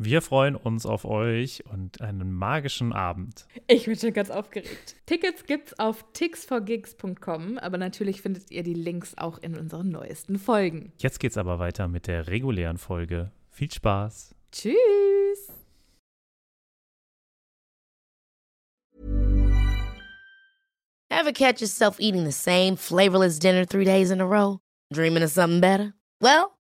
Wir freuen uns auf euch und einen magischen Abend. Ich bin schon ganz aufgeregt. Tickets gibt's auf tixforgigs.com, aber natürlich findet ihr die Links auch in unseren neuesten Folgen. Jetzt geht's aber weiter mit der regulären Folge. Viel Spaß. Tschüss. Ever catch yourself eating the same flavorless dinner three days in a row? Dreaming of something better? Well,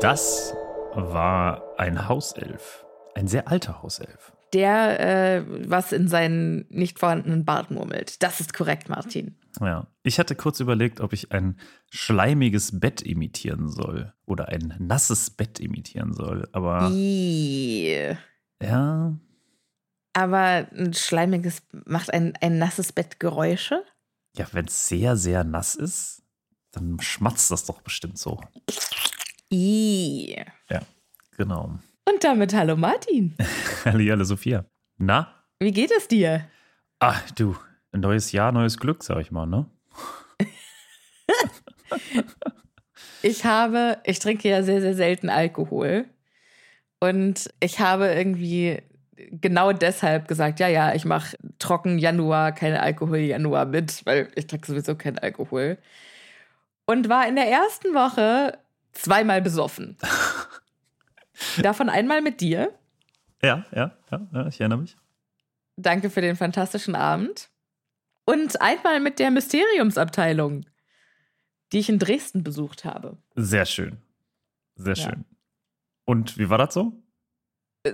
Das war ein Hauself. Ein sehr alter Hauself. Der, äh, was in seinen nicht vorhandenen Bart murmelt. Das ist korrekt, Martin. Ja. Ich hatte kurz überlegt, ob ich ein schleimiges Bett imitieren soll. Oder ein nasses Bett imitieren soll. Aber. Ih. Ja. Aber ein schleimiges macht ein, ein nasses Bett Geräusche? Ja, wenn es sehr, sehr nass ist, dann schmatzt das doch bestimmt so. Ih. Ja, genau. Und damit hallo Martin. Hallo, Sophia. Na? Wie geht es dir? Ach, du. Ein neues Jahr, neues Glück, sag ich mal, ne? Ich habe, ich trinke ja sehr, sehr selten Alkohol. Und ich habe irgendwie genau deshalb gesagt, ja, ja, ich mache trocken Januar, keine Alkohol Januar mit, weil ich trinke sowieso keinen Alkohol. Und war in der ersten Woche zweimal besoffen. Davon einmal mit dir. Ja, ja, ja, ja, ich erinnere mich. Danke für den fantastischen Abend. Und einmal mit der Mysteriumsabteilung, die ich in Dresden besucht habe. Sehr schön. Sehr Ja. schön. Und wie war das so?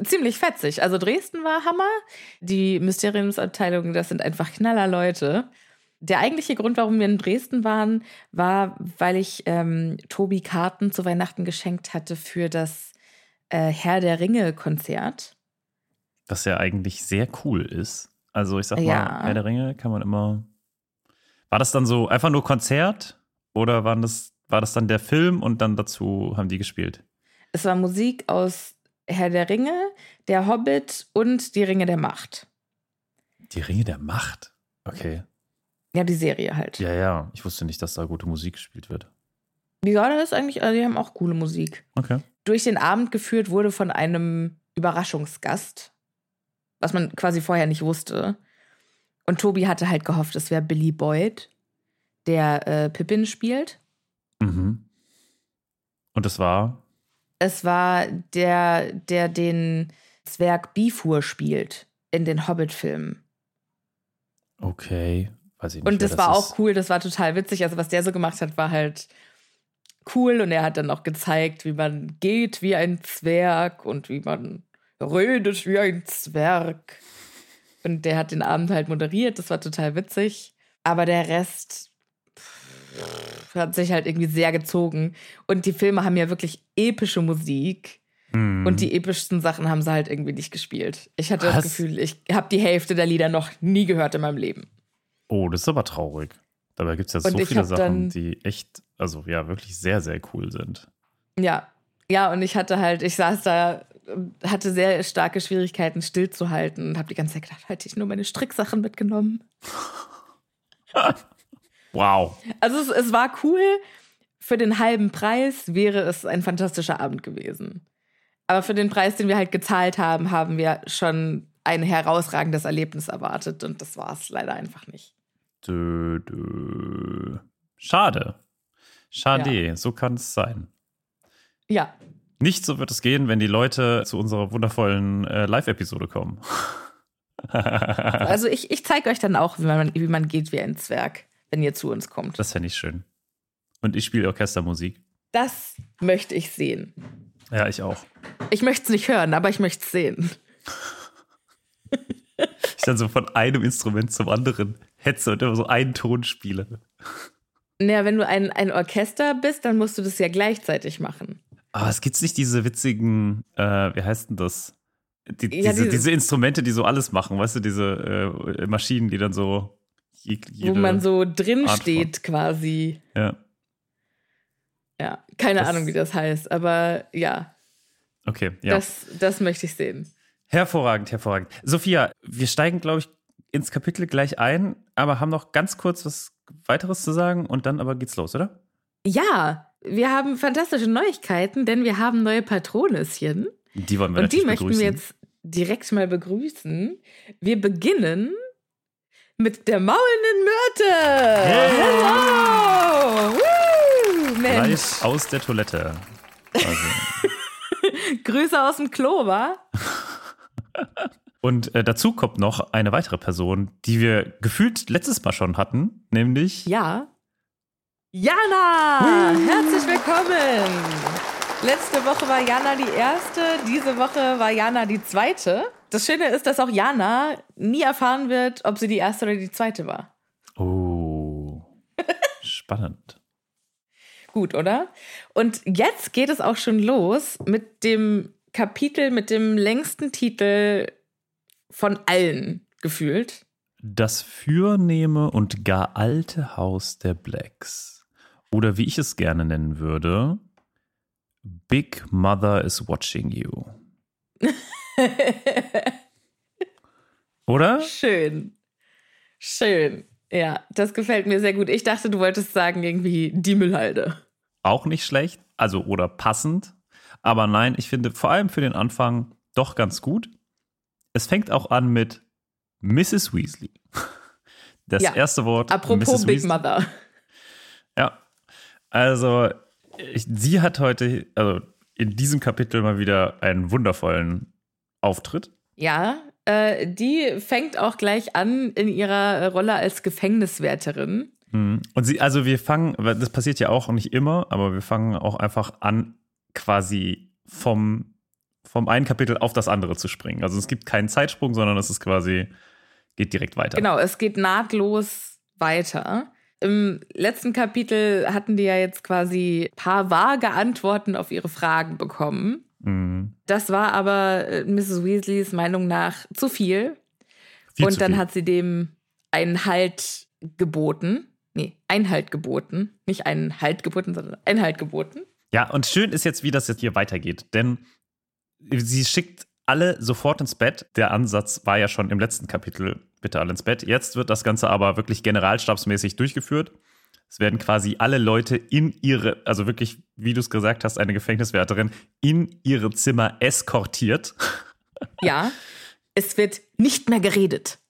Ziemlich fetzig. Also Dresden war Hammer. Die Mysteriumsabteilung, das sind einfach knaller Leute. Der eigentliche Grund, warum wir in Dresden waren, war, weil ich ähm, Tobi Karten zu Weihnachten geschenkt hatte für das äh, Herr der Ringe-Konzert. Was ja eigentlich sehr cool ist. Also ich sag mal, Ja. Herr der Ringe kann man immer. War das dann so einfach nur Konzert? Oder waren das, war das dann der Film und dann dazu haben die gespielt? Es war Musik aus Herr der Ringe, der Hobbit und die Ringe der Macht. Die Ringe der Macht. Okay. Ja, die Serie halt. Ja, ja. Ich wusste nicht, dass da gute Musik gespielt wird. Ja, das ist eigentlich, also die haben auch coole Musik. Okay. durch den Abend geführt wurde von einem Überraschungsgast, was man quasi vorher nicht wusste. Und Tobi hatte halt gehofft, es wäre Billy Boyd, der äh, Pippin spielt. Mhm. Und das war. Es war der, der den Zwerg Bifur spielt in den Hobbit-Filmen. Okay. Weiß ich nicht. Und wer das war ist. auch cool, das war total witzig. Also, was der so gemacht hat, war halt cool. Und er hat dann auch gezeigt, wie man geht wie ein Zwerg und wie man redet wie ein Zwerg. Und der hat den Abend halt moderiert, das war total witzig. Aber der Rest pff, hat sich halt irgendwie sehr gezogen. Und die Filme haben ja wirklich epische Musik. Mhm. Und die epischsten Sachen haben sie halt irgendwie nicht gespielt. Ich hatte das Was? Gefühl, ich habe die Hälfte der Lieder noch nie gehört in meinem Leben. Oh, das ist aber traurig. Dabei gibt es ja so viele Sachen, dann- die echt, also ja, wirklich sehr, sehr cool sind. Ja, ja, und ich hatte halt, ich saß da, hatte sehr starke Schwierigkeiten, stillzuhalten und habe die ganze Zeit gedacht, hätte ich nur meine Stricksachen mitgenommen. Wow. Also es, es war cool. Für den halben Preis wäre es ein fantastischer Abend gewesen. Aber für den Preis, den wir halt gezahlt haben, haben wir schon ein herausragendes Erlebnis erwartet und das war es leider einfach nicht. Dö, dö. Schade. Schade, ja. so kann es sein. Ja. Nicht so wird es gehen, wenn die Leute zu unserer wundervollen äh, Live-Episode kommen. also ich, ich zeige euch dann auch, wie man, wie man geht wie ein Zwerg, wenn ihr zu uns kommt. Das fände ich schön. Und ich spiele Orchestermusik. Das möchte ich sehen. Ja, ich auch. Ich möchte es nicht hören, aber ich möchte es sehen. ich dann so von einem Instrument zum anderen hetze und immer so einen Ton spiele. Naja, wenn du ein, ein Orchester bist, dann musst du das ja gleichzeitig machen. Aber es gibt nicht diese witzigen, äh, wie heißt denn das? Die, ja, diese, diese, Instrumente, die so alles machen, weißt du, diese äh, Maschinen, die dann so. Wo man so drin Art steht, von. quasi. Ja. Ja, keine das, Ahnung, wie das heißt, aber ja. Okay, ja. Das, das möchte ich sehen. Hervorragend, hervorragend. Sophia, wir steigen, glaube ich, ins Kapitel gleich ein, aber haben noch ganz kurz was weiteres zu sagen und dann aber geht's los, oder? Ja, wir haben fantastische Neuigkeiten, denn wir haben neue Patronüschen. Die wollen wir Und die möchten begrüßen. wir jetzt direkt mal begrüßen. Wir beginnen mit der maulenden Myrte. Yeah. Hello! Woo! Mensch. aus der Toilette. Also. Grüße aus dem Klo, wa? Und äh, dazu kommt noch eine weitere Person, die wir gefühlt letztes Mal schon hatten, nämlich. Ja. Jana! Herzlich willkommen! Letzte Woche war Jana die erste, diese Woche war Jana die zweite. Das Schöne ist, dass auch Jana nie erfahren wird, ob sie die erste oder die zweite war. Oh. Spannend. Gut, oder? Und jetzt geht es auch schon los mit dem Kapitel mit dem längsten Titel von allen gefühlt. Das fürnehme und gar alte Haus der Blacks. Oder wie ich es gerne nennen würde, Big Mother is watching you. Oder? Schön. Schön. Ja, das gefällt mir sehr gut. Ich dachte, du wolltest sagen, irgendwie die Müllhalde. Auch nicht schlecht, also oder passend. Aber nein, ich finde vor allem für den Anfang doch ganz gut. Es fängt auch an mit Mrs. Weasley. Das ja. erste Wort. Apropos Mrs. Big Weasley. Mother. Ja. Also, ich, sie hat heute, also in diesem Kapitel mal wieder einen wundervollen Auftritt. Ja, äh, die fängt auch gleich an in ihrer Rolle als Gefängniswärterin. Mhm. Und sie, also wir fangen, das passiert ja auch nicht immer, aber wir fangen auch einfach an, quasi vom vom einen Kapitel auf das andere zu springen. Also es gibt keinen Zeitsprung, sondern es ist quasi, geht direkt weiter. Genau, es geht nahtlos weiter. Im letzten Kapitel hatten die ja jetzt quasi ein paar vage Antworten auf ihre Fragen bekommen. Mhm. Das war aber äh, Mrs. Weasleys Meinung nach zu viel. viel Und zu dann viel. hat sie dem einen Halt geboten. Nee, Einhalt geboten. Nicht einen Halt geboten, sondern Einhalt geboten. Ja, und schön ist jetzt, wie das jetzt hier weitergeht. Denn sie schickt alle sofort ins Bett. Der Ansatz war ja schon im letzten Kapitel, bitte alle ins Bett. Jetzt wird das Ganze aber wirklich generalstabsmäßig durchgeführt. Es werden quasi alle Leute in ihre, also wirklich, wie du es gesagt hast, eine Gefängniswärterin, in ihre Zimmer eskortiert. Ja, es wird nicht mehr geredet.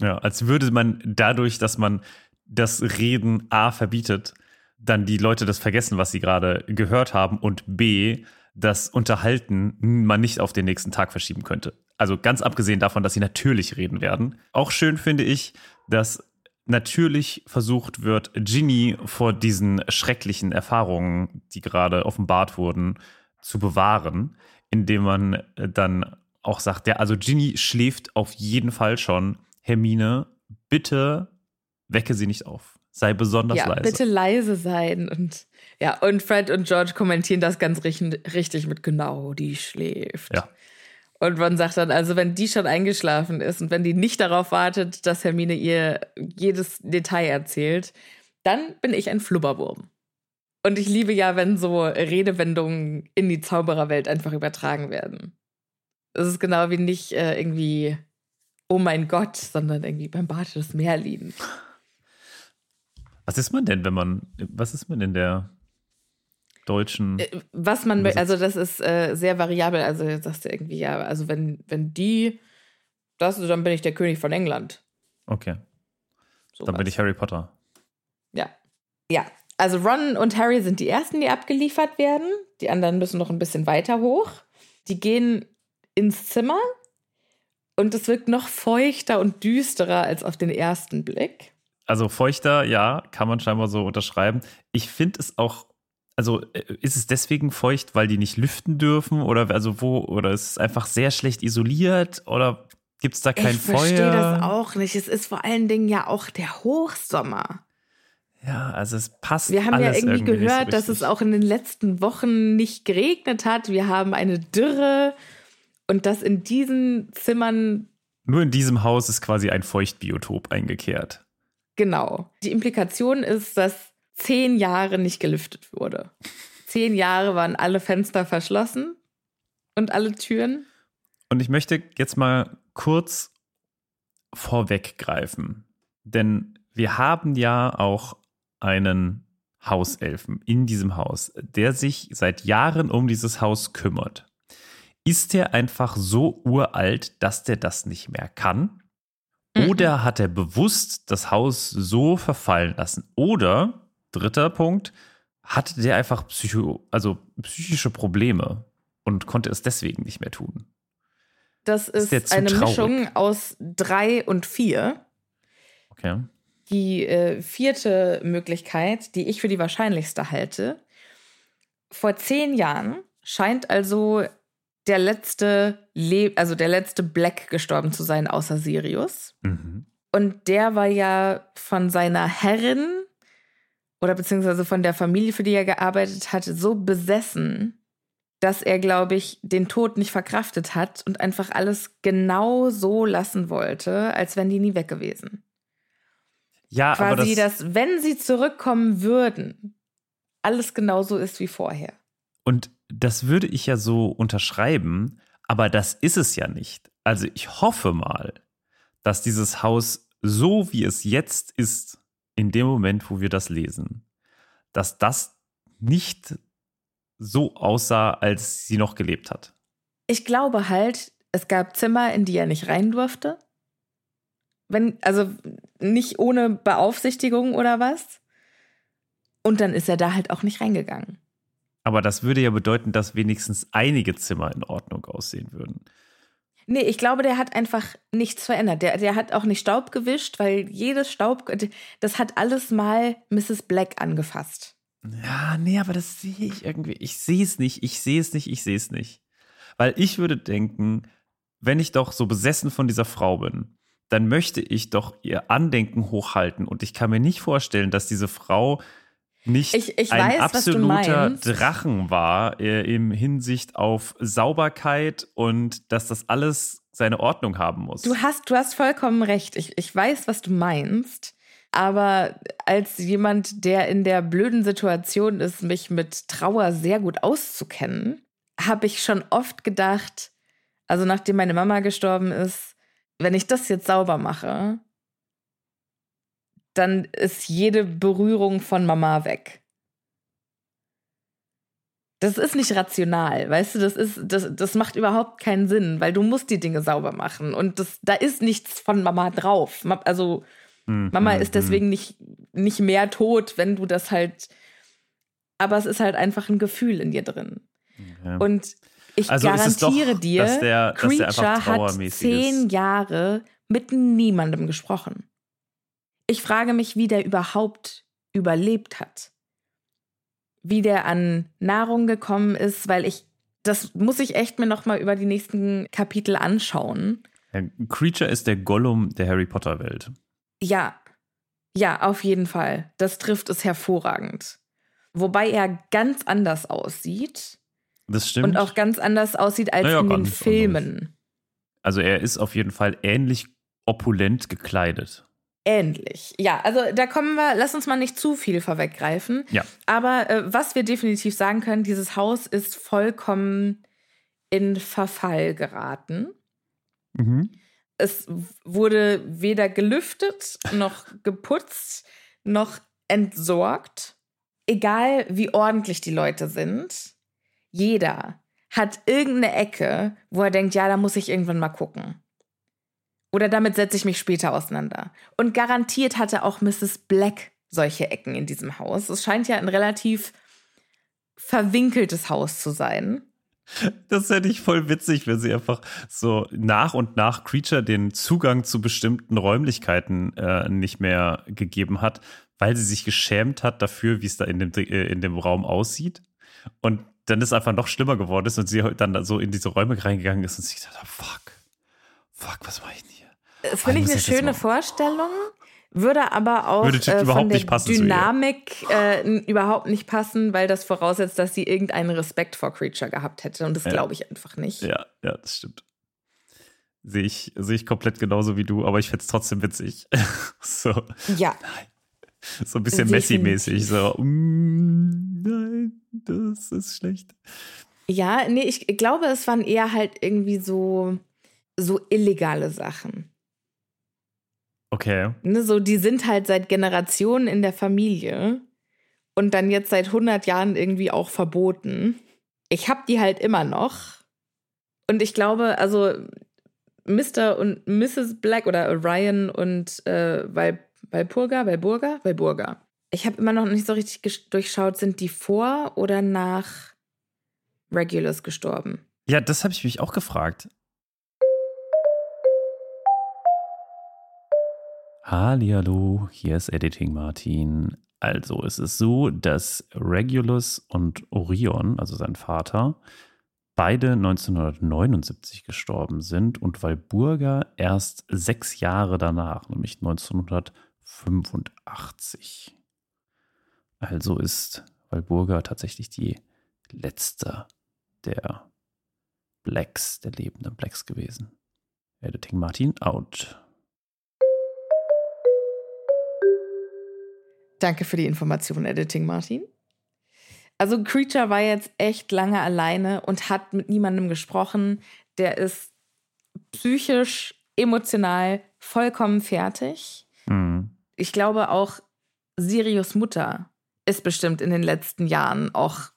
Ja, als würde man dadurch, dass man das Reden A verbietet, dann die Leute das vergessen, was sie gerade gehört haben und B, das Unterhalten man nicht auf den nächsten Tag verschieben könnte. Also ganz abgesehen davon, dass sie natürlich reden werden. Auch schön finde ich, dass natürlich versucht wird, Ginny vor diesen schrecklichen Erfahrungen, die gerade offenbart wurden, zu bewahren, indem man dann auch sagt, ja, also Ginny schläft auf jeden Fall schon. Hermine, bitte wecke sie nicht auf. Sei besonders ja, leise. Bitte leise sein und ja, und Fred und George kommentieren das ganz richtig mit genau, die schläft. Ja. Und man sagt dann, also wenn die schon eingeschlafen ist und wenn die nicht darauf wartet, dass Hermine ihr jedes Detail erzählt, dann bin ich ein Flubberwurm. Und ich liebe ja, wenn so Redewendungen in die Zaubererwelt einfach übertragen werden. Es ist genau wie nicht äh, irgendwie, oh mein Gott, sondern irgendwie beim Bad des Merlin. Was ist man denn, wenn man, was ist man in der deutschen? Äh, was man, also das ist äh, sehr variabel. Also jetzt sagst du irgendwie, ja, also wenn, wenn die das, dann bin ich der König von England. Okay. So dann was. bin ich Harry Potter. Ja. Ja. Also Ron und Harry sind die ersten, die abgeliefert werden. Die anderen müssen noch ein bisschen weiter hoch. Die gehen ins Zimmer und es wirkt noch feuchter und düsterer als auf den ersten Blick. Also feuchter, ja, kann man scheinbar so unterschreiben. Ich finde es auch also äh, ist es deswegen feucht, weil die nicht lüften dürfen oder also wo oder ist es einfach sehr schlecht isoliert oder gibt es da kein ich Feuer? Ich verstehe das auch nicht. Es ist vor allen Dingen ja auch der Hochsommer. Ja, also es passt. Wir haben ja irgendwie, irgendwie gehört, so dass es auch in den letzten Wochen nicht geregnet hat. Wir haben eine Dürre und dass in diesen Zimmern. Nur in diesem Haus ist quasi ein Feuchtbiotop eingekehrt. Genau. Die Implikation ist, dass zehn Jahre nicht gelüftet wurde. Zehn Jahre waren alle Fenster verschlossen und alle Türen. Und ich möchte jetzt mal kurz vorweggreifen, denn wir haben ja auch einen Hauselfen in diesem Haus, der sich seit Jahren um dieses Haus kümmert. Ist der einfach so uralt, dass der das nicht mehr kann? Mhm. Oder hat er bewusst das Haus so verfallen lassen? Oder dritter Punkt, hatte der einfach Psycho, also psychische Probleme und konnte es deswegen nicht mehr tun. Das ist, ist eine traurig? Mischung aus drei und vier. Okay. Die äh, vierte Möglichkeit, die ich für die wahrscheinlichste halte, vor zehn Jahren scheint also der letzte, Le also der letzte Black gestorben zu sein, außer Sirius. Mhm. Und der war ja von seiner Herrin oder beziehungsweise von der Familie, für die er gearbeitet hat, so besessen, dass er, glaube ich, den Tod nicht verkraftet hat und einfach alles genau so lassen wollte, als wenn die nie weg gewesen. Ja, Quasi, aber das dass, wenn sie zurückkommen würden, alles genauso ist wie vorher. Und das würde ich ja so unterschreiben, aber das ist es ja nicht. Also ich hoffe mal, dass dieses Haus so wie es jetzt ist, in dem Moment, wo wir das lesen, dass das nicht so aussah, als sie noch gelebt hat. Ich glaube halt, es gab Zimmer, in die er nicht rein durfte. Wenn, also nicht ohne Beaufsichtigung oder was. Und dann ist er da halt auch nicht reingegangen. Aber das würde ja bedeuten, dass wenigstens einige Zimmer in Ordnung aussehen würden. Nee, ich glaube, der hat einfach nichts verändert. Der, der hat auch nicht Staub gewischt, weil jedes Staub, das hat alles mal Mrs. Black angefasst. Ja, nee, aber das sehe ich irgendwie. Ich sehe es nicht, ich sehe es nicht, ich sehe es nicht. Weil ich würde denken, wenn ich doch so besessen von dieser Frau bin, dann möchte ich doch ihr Andenken hochhalten. Und ich kann mir nicht vorstellen, dass diese Frau nicht ich, ich ein weiß, absoluter Drachen war äh, im Hinsicht auf Sauberkeit und dass das alles seine Ordnung haben muss. Du hast, du hast vollkommen recht. Ich, ich weiß, was du meinst. Aber als jemand, der in der blöden Situation ist, mich mit Trauer sehr gut auszukennen, habe ich schon oft gedacht, also nachdem meine Mama gestorben ist, wenn ich das jetzt sauber mache, dann ist jede Berührung von Mama weg. Das ist nicht rational, weißt du, das ist, das, das macht überhaupt keinen Sinn, weil du musst die Dinge sauber machen und das, da ist nichts von Mama drauf. Also mhm, Mama ist mhm. deswegen nicht, nicht mehr tot, wenn du das halt, aber es ist halt einfach ein Gefühl in dir drin. Okay. Und ich also garantiere doch, dir, dass der, Creature dass der hat zehn ist. Jahre mit niemandem gesprochen. Ich frage mich, wie der überhaupt überlebt hat. Wie der an Nahrung gekommen ist, weil ich, das muss ich echt mir nochmal über die nächsten Kapitel anschauen. Creature ist der Gollum der Harry Potter Welt. Ja, ja, auf jeden Fall. Das trifft es hervorragend. Wobei er ganz anders aussieht. Das stimmt. Und auch ganz anders aussieht als naja, in den Filmen. Anders. Also er ist auf jeden Fall ähnlich opulent gekleidet ähnlich. Ja, also da kommen wir, lass uns mal nicht zu viel vorweggreifen. Ja. Aber äh, was wir definitiv sagen können, dieses Haus ist vollkommen in Verfall geraten. Mhm. Es wurde weder gelüftet noch geputzt noch entsorgt. Egal wie ordentlich die Leute sind, jeder hat irgendeine Ecke, wo er denkt, ja, da muss ich irgendwann mal gucken. Oder damit setze ich mich später auseinander. Und garantiert hatte auch Mrs. Black solche Ecken in diesem Haus. Es scheint ja ein relativ verwinkeltes Haus zu sein. Das hätte ich voll witzig, wenn sie einfach so nach und nach Creature den Zugang zu bestimmten Räumlichkeiten äh, nicht mehr gegeben hat, weil sie sich geschämt hat dafür, wie es da in dem, äh, in dem Raum aussieht. Und dann ist es einfach noch schlimmer geworden ist und sie dann so in diese Räume reingegangen ist und sich gedacht hat, fuck, fuck, was mache ich denn? Das finde ich eine schöne Vorstellung. Würde aber auch Würde äh, von der Dynamik äh, überhaupt nicht passen, weil das voraussetzt, dass sie irgendeinen Respekt vor Creature gehabt hätte. Und das Ja. glaube ich einfach nicht. Ja, ja, das stimmt. Sehe ich, sehe ich komplett genauso wie du, aber ich fände es trotzdem witzig. so, Ja. so ein bisschen Messi-mäßig. So, mm, nein, das ist schlecht. Ja, nee, ich glaube, es waren eher halt irgendwie so, so illegale Sachen. Okay. Ne, so, die sind halt seit Generationen in der Familie und dann jetzt seit 100 Jahren irgendwie auch verboten. Ich hab die halt immer noch. Und ich glaube, also Mr. und Mrs. Black oder Ryan und äh, Val Walburga, Walburga. Ich habe immer noch nicht so richtig durchschaut, sind die vor oder nach Regulus gestorben? Ja, das habe ich mich auch gefragt. Hallihallo, hier ist Editing Martin. Also, es ist so, dass Regulus und Orion, also sein Vater, beide 1979 gestorben sind und Walburga erst sechs Jahre danach, nämlich 1985. Also ist Walburga tatsächlich die letzte der Blacks, der lebenden Blacks gewesen. Editing Martin out. Danke für die Information, Editing Martin. Also Creature war jetzt echt lange alleine und hat mit niemandem gesprochen. Der ist psychisch, emotional vollkommen fertig. Hm. Ich glaube auch Sirius Mutter ist bestimmt in den letzten Jahren auch,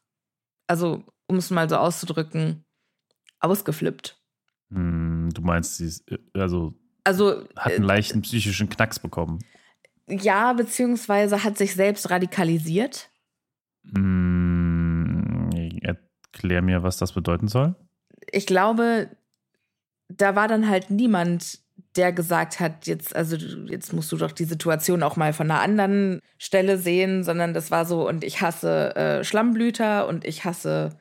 also um es mal so auszudrücken, ausgeflippt. Hm, Du meinst, sie ist, äh, also Also hat einen leichten psychischen Knacks bekommen. Ja, beziehungsweise hat sich selbst radikalisiert. Hm, Erklär mir, was das bedeuten soll. ich glaube, da war dann halt niemand, der gesagt hat, jetzt, also jetzt musst du doch die Situation auch mal von einer anderen Stelle sehen, sondern das war so, und ich hasse äh, Schlammblüter und ich hasse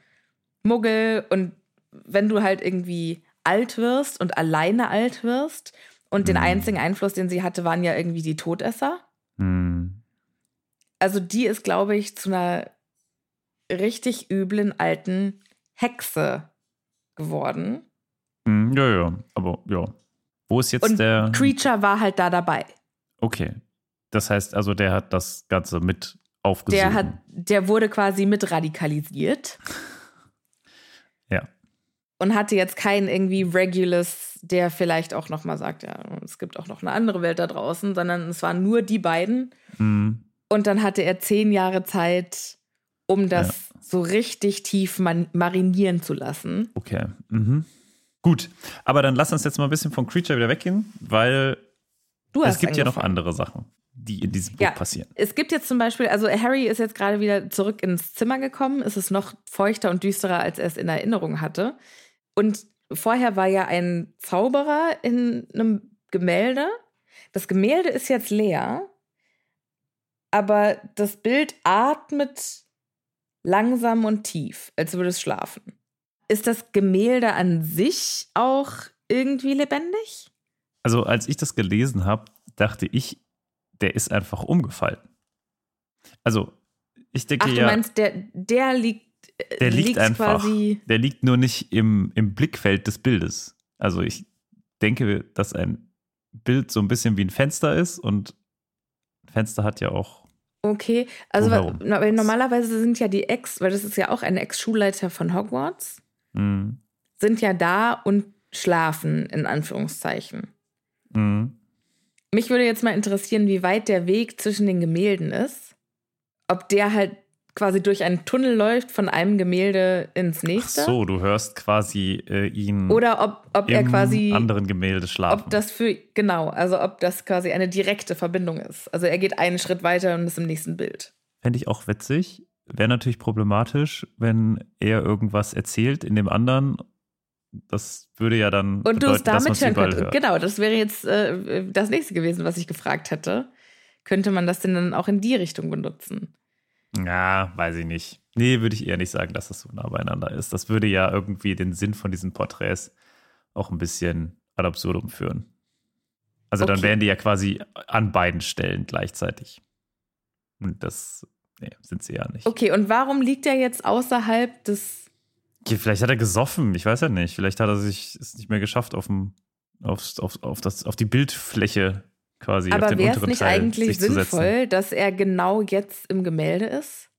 Muggel. Und wenn du halt irgendwie alt wirst und alleine alt wirst, und den Mhm. einzigen Einfluss, den sie hatte, waren ja irgendwie die Todesser. Hm. Also die ist, glaube ich, zu einer richtig üblen alten Hexe geworden. Hm, Ja, ja, aber ja. Wo ist jetzt Und der. Creature war halt da dabei. Okay. Das heißt also, der hat das Ganze mit aufgesogen. Der hat, der wurde quasi mit radikalisiert Ja. und hatte jetzt keinen irgendwie Regulus, der vielleicht auch noch mal sagt, ja, es gibt auch noch eine andere Welt da draußen, sondern es waren nur die beiden. Hm. Und dann hatte er zehn Jahre Zeit, um das so richtig tief marinieren zu lassen. Okay. Mhm. Gut. Aber dann lass uns jetzt mal ein bisschen von Creature wieder weggehen, weil es gibt ja noch angefangen. andere Sachen, die in diesem Buch Ja. passieren. Es gibt jetzt zum Beispiel, also Harry ist jetzt gerade wieder zurück ins Zimmer gekommen. Es ist noch feuchter und düsterer, als er es in Erinnerung hatte. Und vorher war ja ein Zauberer in einem Gemälde. Das Gemälde ist jetzt leer, aber das Bild atmet langsam und tief, als würde es schlafen. Ist das Gemälde an sich auch irgendwie lebendig? Also, als ich das gelesen habe, dachte ich, der ist einfach umgefallen. Also, ich denke Ach, du ja, meinst, der, der liegt, der liegt, einfach. quasi. Der liegt nur nicht im, im Blickfeld des Bildes. Also, ich denke, dass ein Bild so ein bisschen wie ein Fenster ist und ein Fenster hat ja auch. Okay, also weil, normalerweise sind ja die Ex, weil das ist ja auch ein Ex-Schulleiter von Hogwarts, Hm, sind ja da und schlafen, in Anführungszeichen. hm. Mich würde jetzt mal interessieren, wie weit der Weg zwischen den Gemälden ist. ob der halt quasi durch einen Tunnel läuft von einem Gemälde ins nächste. Ach so, du hörst quasi äh, ihn Oder ob, ob er quasi. anderen Gemälde schlafen. Ob das für, genau, also ob das quasi eine direkte Verbindung ist. Also er geht einen Schritt weiter und ist im nächsten Bild. Fände ich auch witzig. Wäre natürlich problematisch, wenn er irgendwas erzählt in dem anderen. Das würde ja dann Und du es damit hören könntest. Genau, das wäre jetzt äh, das nächste gewesen, was ich gefragt hätte. Könnte man das denn dann auch in die Richtung benutzen? Ja, weiß ich nicht. Nee, würde ich eher nicht sagen, dass das so nah beieinander ist. Das würde ja irgendwie den Sinn von diesen Porträts auch ein bisschen ad absurdum führen. Also dann Okay. wären die ja quasi an beiden Stellen gleichzeitig. Und das, nee, sind sie ja nicht. Okay, und warum liegt er jetzt außerhalb des. Vielleicht hat er gesoffen, ich weiß ja nicht. Vielleicht hat er sich es nicht mehr geschafft, auf, dem, auf, auf, auf, das, auf die Bildfläche quasi, auf Aber den wäre es nicht Teil eigentlich sinnvoll, dass er genau jetzt im Gemälde ist?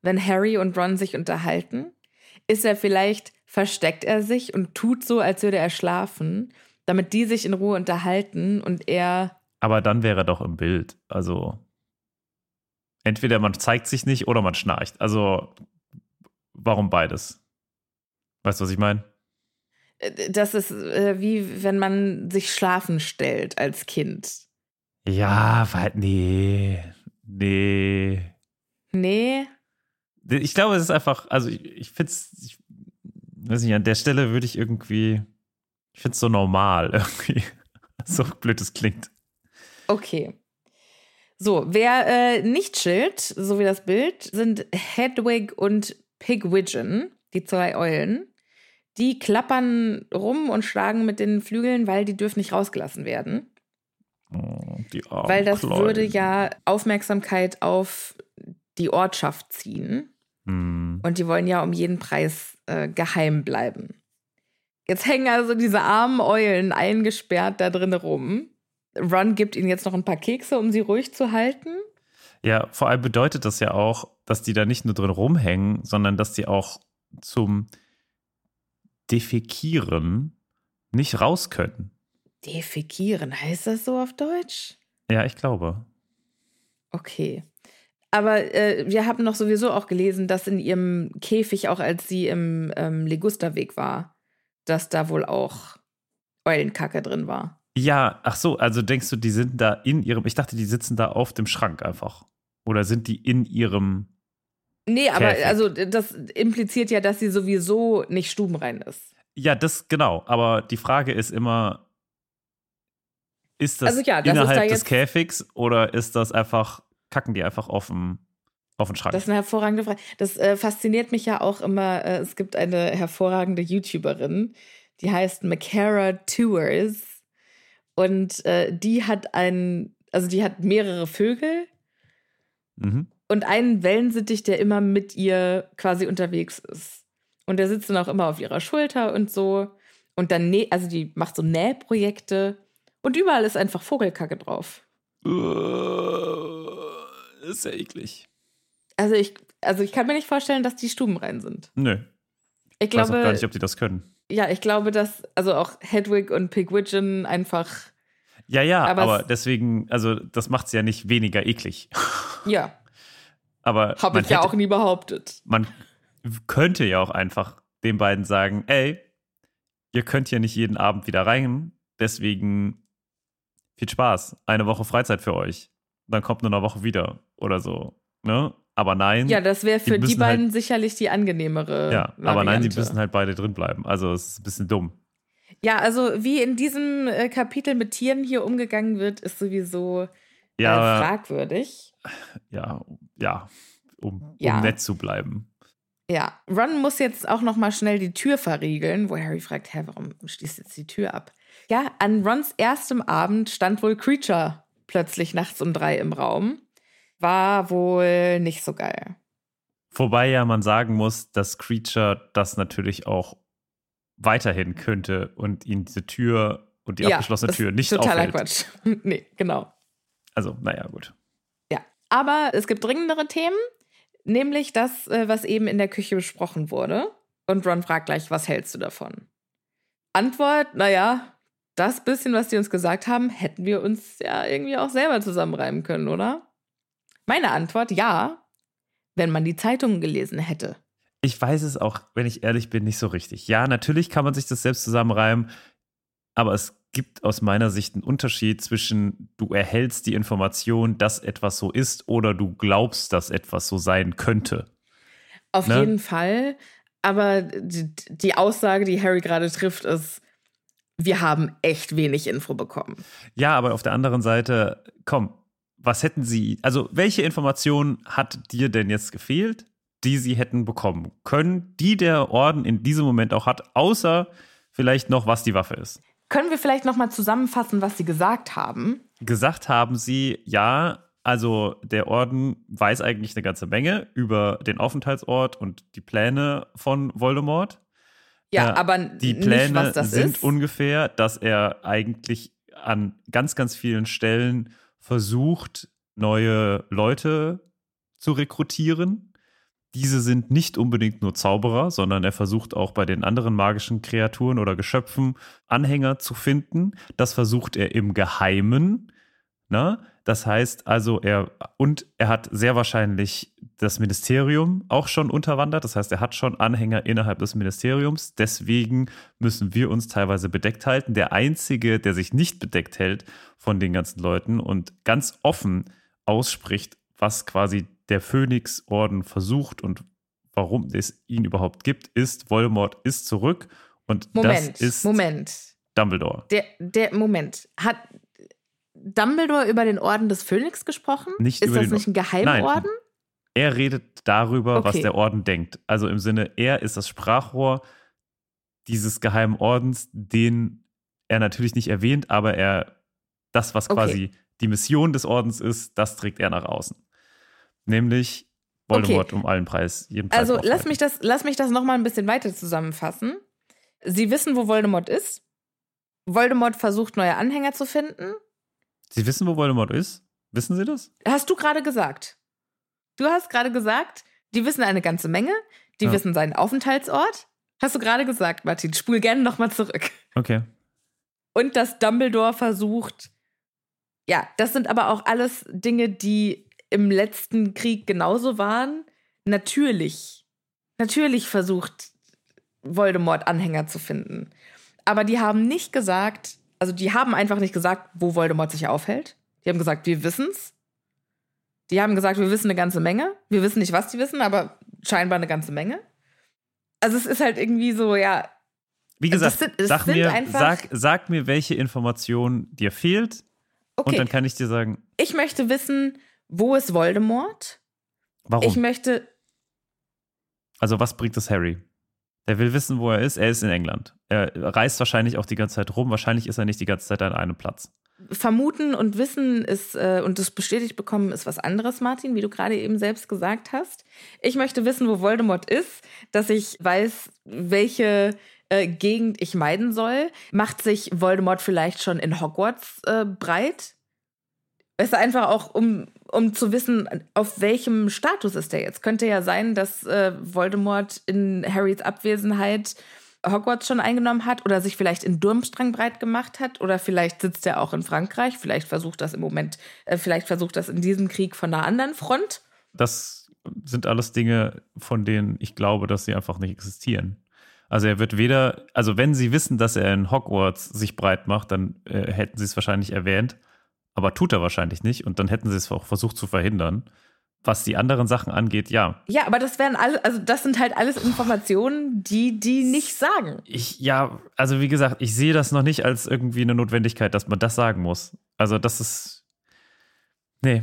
Wenn Harry und Ron sich unterhalten? Ist er vielleicht, versteckt er sich und tut so, als würde er schlafen, damit die sich in Ruhe unterhalten und er. Aber dann wäre er doch im Bild. Also entweder man zeigt sich nicht oder man schnarcht. Also warum beides? Weißt du, was ich meine? äh, Das ist äh, wie wenn man sich schlafen stellt als Kind. Ja, weil, nee, nee. Nee. Ich glaube, es ist einfach, also ich, ich finde es, ich weiß nicht, an der Stelle würde ich irgendwie, ich finde es so normal irgendwie. So blöd es klingt. Okay. So, wer äh, nicht chillt, so wie das Bild, sind Hedwig und Pigwidgeon, die zwei Eulen. Die klappern rum und schlagen mit den Flügeln, weil die dürfen nicht rausgelassen werden. Die armen weil das Kleinen. würde ja Aufmerksamkeit auf die Ortschaft ziehen. Hm. Und die wollen ja um jeden Preis äh, geheim bleiben. Jetzt hängen also diese armen Eulen eingesperrt da drin rum. Ron gibt ihnen jetzt noch ein paar Kekse, um sie ruhig zu halten. Ja, vor allem bedeutet das ja auch, dass die da nicht nur drin rumhängen, sondern dass die auch zum Defekieren nicht raus können. Defekieren, heißt das so auf Deutsch? Ja, ich glaube. Okay. Aber äh, wir haben noch sowieso auch gelesen, dass in ihrem Käfig, auch als sie im ähm, Legusterweg war, dass da wohl auch Eulenkacke drin war. Ja, ach so, also denkst du, die sind da in ihrem, ich dachte, die sitzen da auf dem Schrank einfach. Oder sind die in ihrem, Nee, aber Käfig. also das impliziert ja, dass sie sowieso nicht stubenrein ist. ja, das genau, aber die Frage ist immer, ist das, Also ja, das innerhalb da des Käfigs oder ist das einfach, kacken die einfach auf dem, auf den Schrank? Das ist eine hervorragende Frage. Das äh, fasziniert mich ja auch immer. Äh, es gibt eine hervorragende YouTuberin, die heißt Macara Tours. Und äh, die hat einen, also die hat mehrere Vögel mhm. und einen Wellensittich, der immer mit ihr quasi unterwegs ist. Und der sitzt dann auch immer auf ihrer Schulter und so. Und dann, nä also die macht so Nähprojekte und überall ist einfach Vogelkacke drauf. Äh, ist ja eklig. Also ich, also ich kann mir nicht vorstellen, dass die stubenrein sind. Nö, Ich ich weiß auch glaube, gar nicht, ob die das können. ja, ich glaube, dass also auch Hedwig und Pigwidgeon einfach, Ja, ja, Aber aber, es- deswegen, also das macht es ja nicht weniger eklig. ja, Aber habe man ich ja hätte- auch nie behauptet. man könnte ja auch einfach den beiden sagen, ey, ihr könnt hier nicht jeden Abend wieder rein, deswegen viel Spaß, eine Woche Freizeit für euch. Dann kommt nur eine Woche wieder oder so, ne? Aber nein, Ja, das wäre die für die müssen beiden halt- sicherlich die angenehmere. ja, aber nein, die Variante. müssen halt beide drin bleiben. Also es ist ein bisschen dumm. Ja, also wie in diesem äh, Kapitel mit Tieren hier umgegangen wird, ist sowieso äh, Ja, fragwürdig. ja, ja, um, Ja. um nett zu bleiben. Ja, Ron muss jetzt auch noch mal schnell die Tür verriegeln, wo Harry fragt, hä, warum schließt jetzt die Tür ab? Ja, an Rons erstem Abend stand wohl Creature plötzlich nachts um drei im Raum. War wohl nicht so geil. Wobei ja man sagen muss, dass Creature das natürlich auch weiterhin könnte und ihn diese Tür und die abgeschlossene das Tür nicht totaler aufhält. Quatsch. nee, genau. Also, naja, gut. Ja, aber es gibt dringendere Themen, nämlich das, äh, was eben in der Küche besprochen wurde. Und Ron fragt gleich, was hältst du davon? Antwort, naja, das bisschen, was die uns gesagt haben, hätten wir uns ja irgendwie auch selber zusammenreimen können, oder? Meine Antwort, ja, wenn man die Zeitungen gelesen hätte. Ich weiß es auch, wenn ich ehrlich bin, nicht so richtig. Ja, natürlich kann man sich das selbst zusammenreimen, aber es gibt aus meiner Sicht einen Unterschied zwischen du erhältst die Information, dass etwas so ist oder du glaubst, dass etwas so sein könnte. Auf ne? jeden Fall. Aber die, die Aussage, die Harry gerade trifft, ist, wir haben echt wenig Info bekommen. Ja, aber auf der anderen Seite, komm, was hätten Sie, also welche Informationen hat dir denn jetzt gefehlt, die Sie hätten bekommen können, die der Orden in diesem Moment auch hat, außer vielleicht noch, was die Waffe ist? Können wir vielleicht noch mal zusammenfassen, was Sie gesagt haben? Gesagt haben Sie, ja, also der Orden weiß eigentlich eine ganze Menge über den Aufenthaltsort und die Pläne von Voldemort. Ja, äh, aber die Pläne nicht, sind ist. ungefähr, dass er eigentlich an ganz, ganz vielen Stellen versucht, neue Leute zu rekrutieren. Diese sind nicht unbedingt nur Zauberer, sondern er versucht auch bei den anderen magischen Kreaturen oder Geschöpfen Anhänger zu finden. Das versucht er im Geheimen. Na? Ne? Das heißt also, er und er hat sehr wahrscheinlich das Ministerium auch schon unterwandert. Das heißt, er hat schon Anhänger innerhalb des Ministeriums. Deswegen müssen wir uns teilweise bedeckt halten. Der einzige, der sich nicht bedeckt hält von den ganzen Leuten und ganz offen ausspricht, was quasi der Phönixorden versucht und warum es ihn überhaupt gibt, ist Voldemort ist zurück und Moment, das ist Moment. Dumbledore. Der, der Moment hat Dumbledore über den Orden des Phönix gesprochen? Nicht ist über das den nicht ein Geheimorden? Nein, er redet darüber, Okay. was der Orden denkt. Also im Sinne, er ist das Sprachrohr dieses geheimen Ordens, den er natürlich nicht erwähnt, aber er das, was Okay. quasi die Mission des Ordens ist, das trägt er nach außen. Nämlich Voldemort um allen Preis, jeden Preis Also lass mich das, lass mich das noch mal ein bisschen weiter zusammenfassen. Sie wissen, wo Voldemort ist. Voldemort versucht, neue Anhänger zu finden. Sie wissen, wo Voldemort ist? Wissen Sie das? Hast du gerade gesagt? Du hast gerade gesagt, die wissen eine ganze Menge. Die Ja. wissen seinen Aufenthaltsort. Hast du gerade gesagt, Martin? Spul gerne noch mal zurück. Okay. Und dass Dumbledore versucht. Ja, das sind aber auch alles Dinge, die im letzten Krieg genauso waren. Natürlich, natürlich versucht Voldemort Anhänger zu finden. Aber die haben nicht gesagt, also die haben einfach nicht gesagt, wo Voldemort sich aufhält. Die haben gesagt, wir wissen's. Die haben gesagt, wir wissen eine ganze Menge. Wir wissen nicht, was die wissen, aber scheinbar eine ganze Menge. Also es ist halt irgendwie so, ja, Wie Das gesagt, sind- sag, mir, sag, sag mir, welche Information dir fehlt und okay. dann kann ich dir sagen, Ich möchte wissen, wo ist Voldemort? warum. Ich möchte, Also, was bringt es Harry? Er will wissen, wo er ist. Er ist in England. Er reist wahrscheinlich auch die ganze Zeit rum. Wahrscheinlich ist er nicht die ganze Zeit an einem Platz. Vermuten und wissen ist äh, und das bestätigt bekommen ist was anderes, Martin, wie du gerade eben selbst gesagt hast. Ich möchte wissen, wo Voldemort ist, dass ich weiß, welche äh, Gegend ich meiden soll. Macht sich Voldemort vielleicht schon in Hogwarts äh, breit? Es ist einfach auch, um, um zu wissen, auf welchem Status ist er jetzt. Könnte ja sein, dass äh, Voldemort in Harrys Abwesenheit Hogwarts schon eingenommen hat oder sich vielleicht in Durmstrang breit gemacht hat oder vielleicht sitzt er auch in Frankreich, vielleicht versucht das im Moment, äh, vielleicht versucht das in diesem Krieg von einer anderen Front. Das sind alles Dinge, von denen ich glaube, dass sie einfach nicht existieren. Also er wird weder, also wenn sie wissen, dass er in Hogwarts sich breit macht, dann äh, hätten sie es wahrscheinlich erwähnt, aber tut er wahrscheinlich nicht und dann hätten sie es auch versucht zu verhindern. Was die anderen Sachen angeht, ja. Ja, aber das wären alle, also das sind halt alles Informationen, die die nicht sagen. Ich, ja, also wie gesagt, ich sehe das noch nicht als irgendwie eine Notwendigkeit, dass man das sagen muss. Also das ist, nee,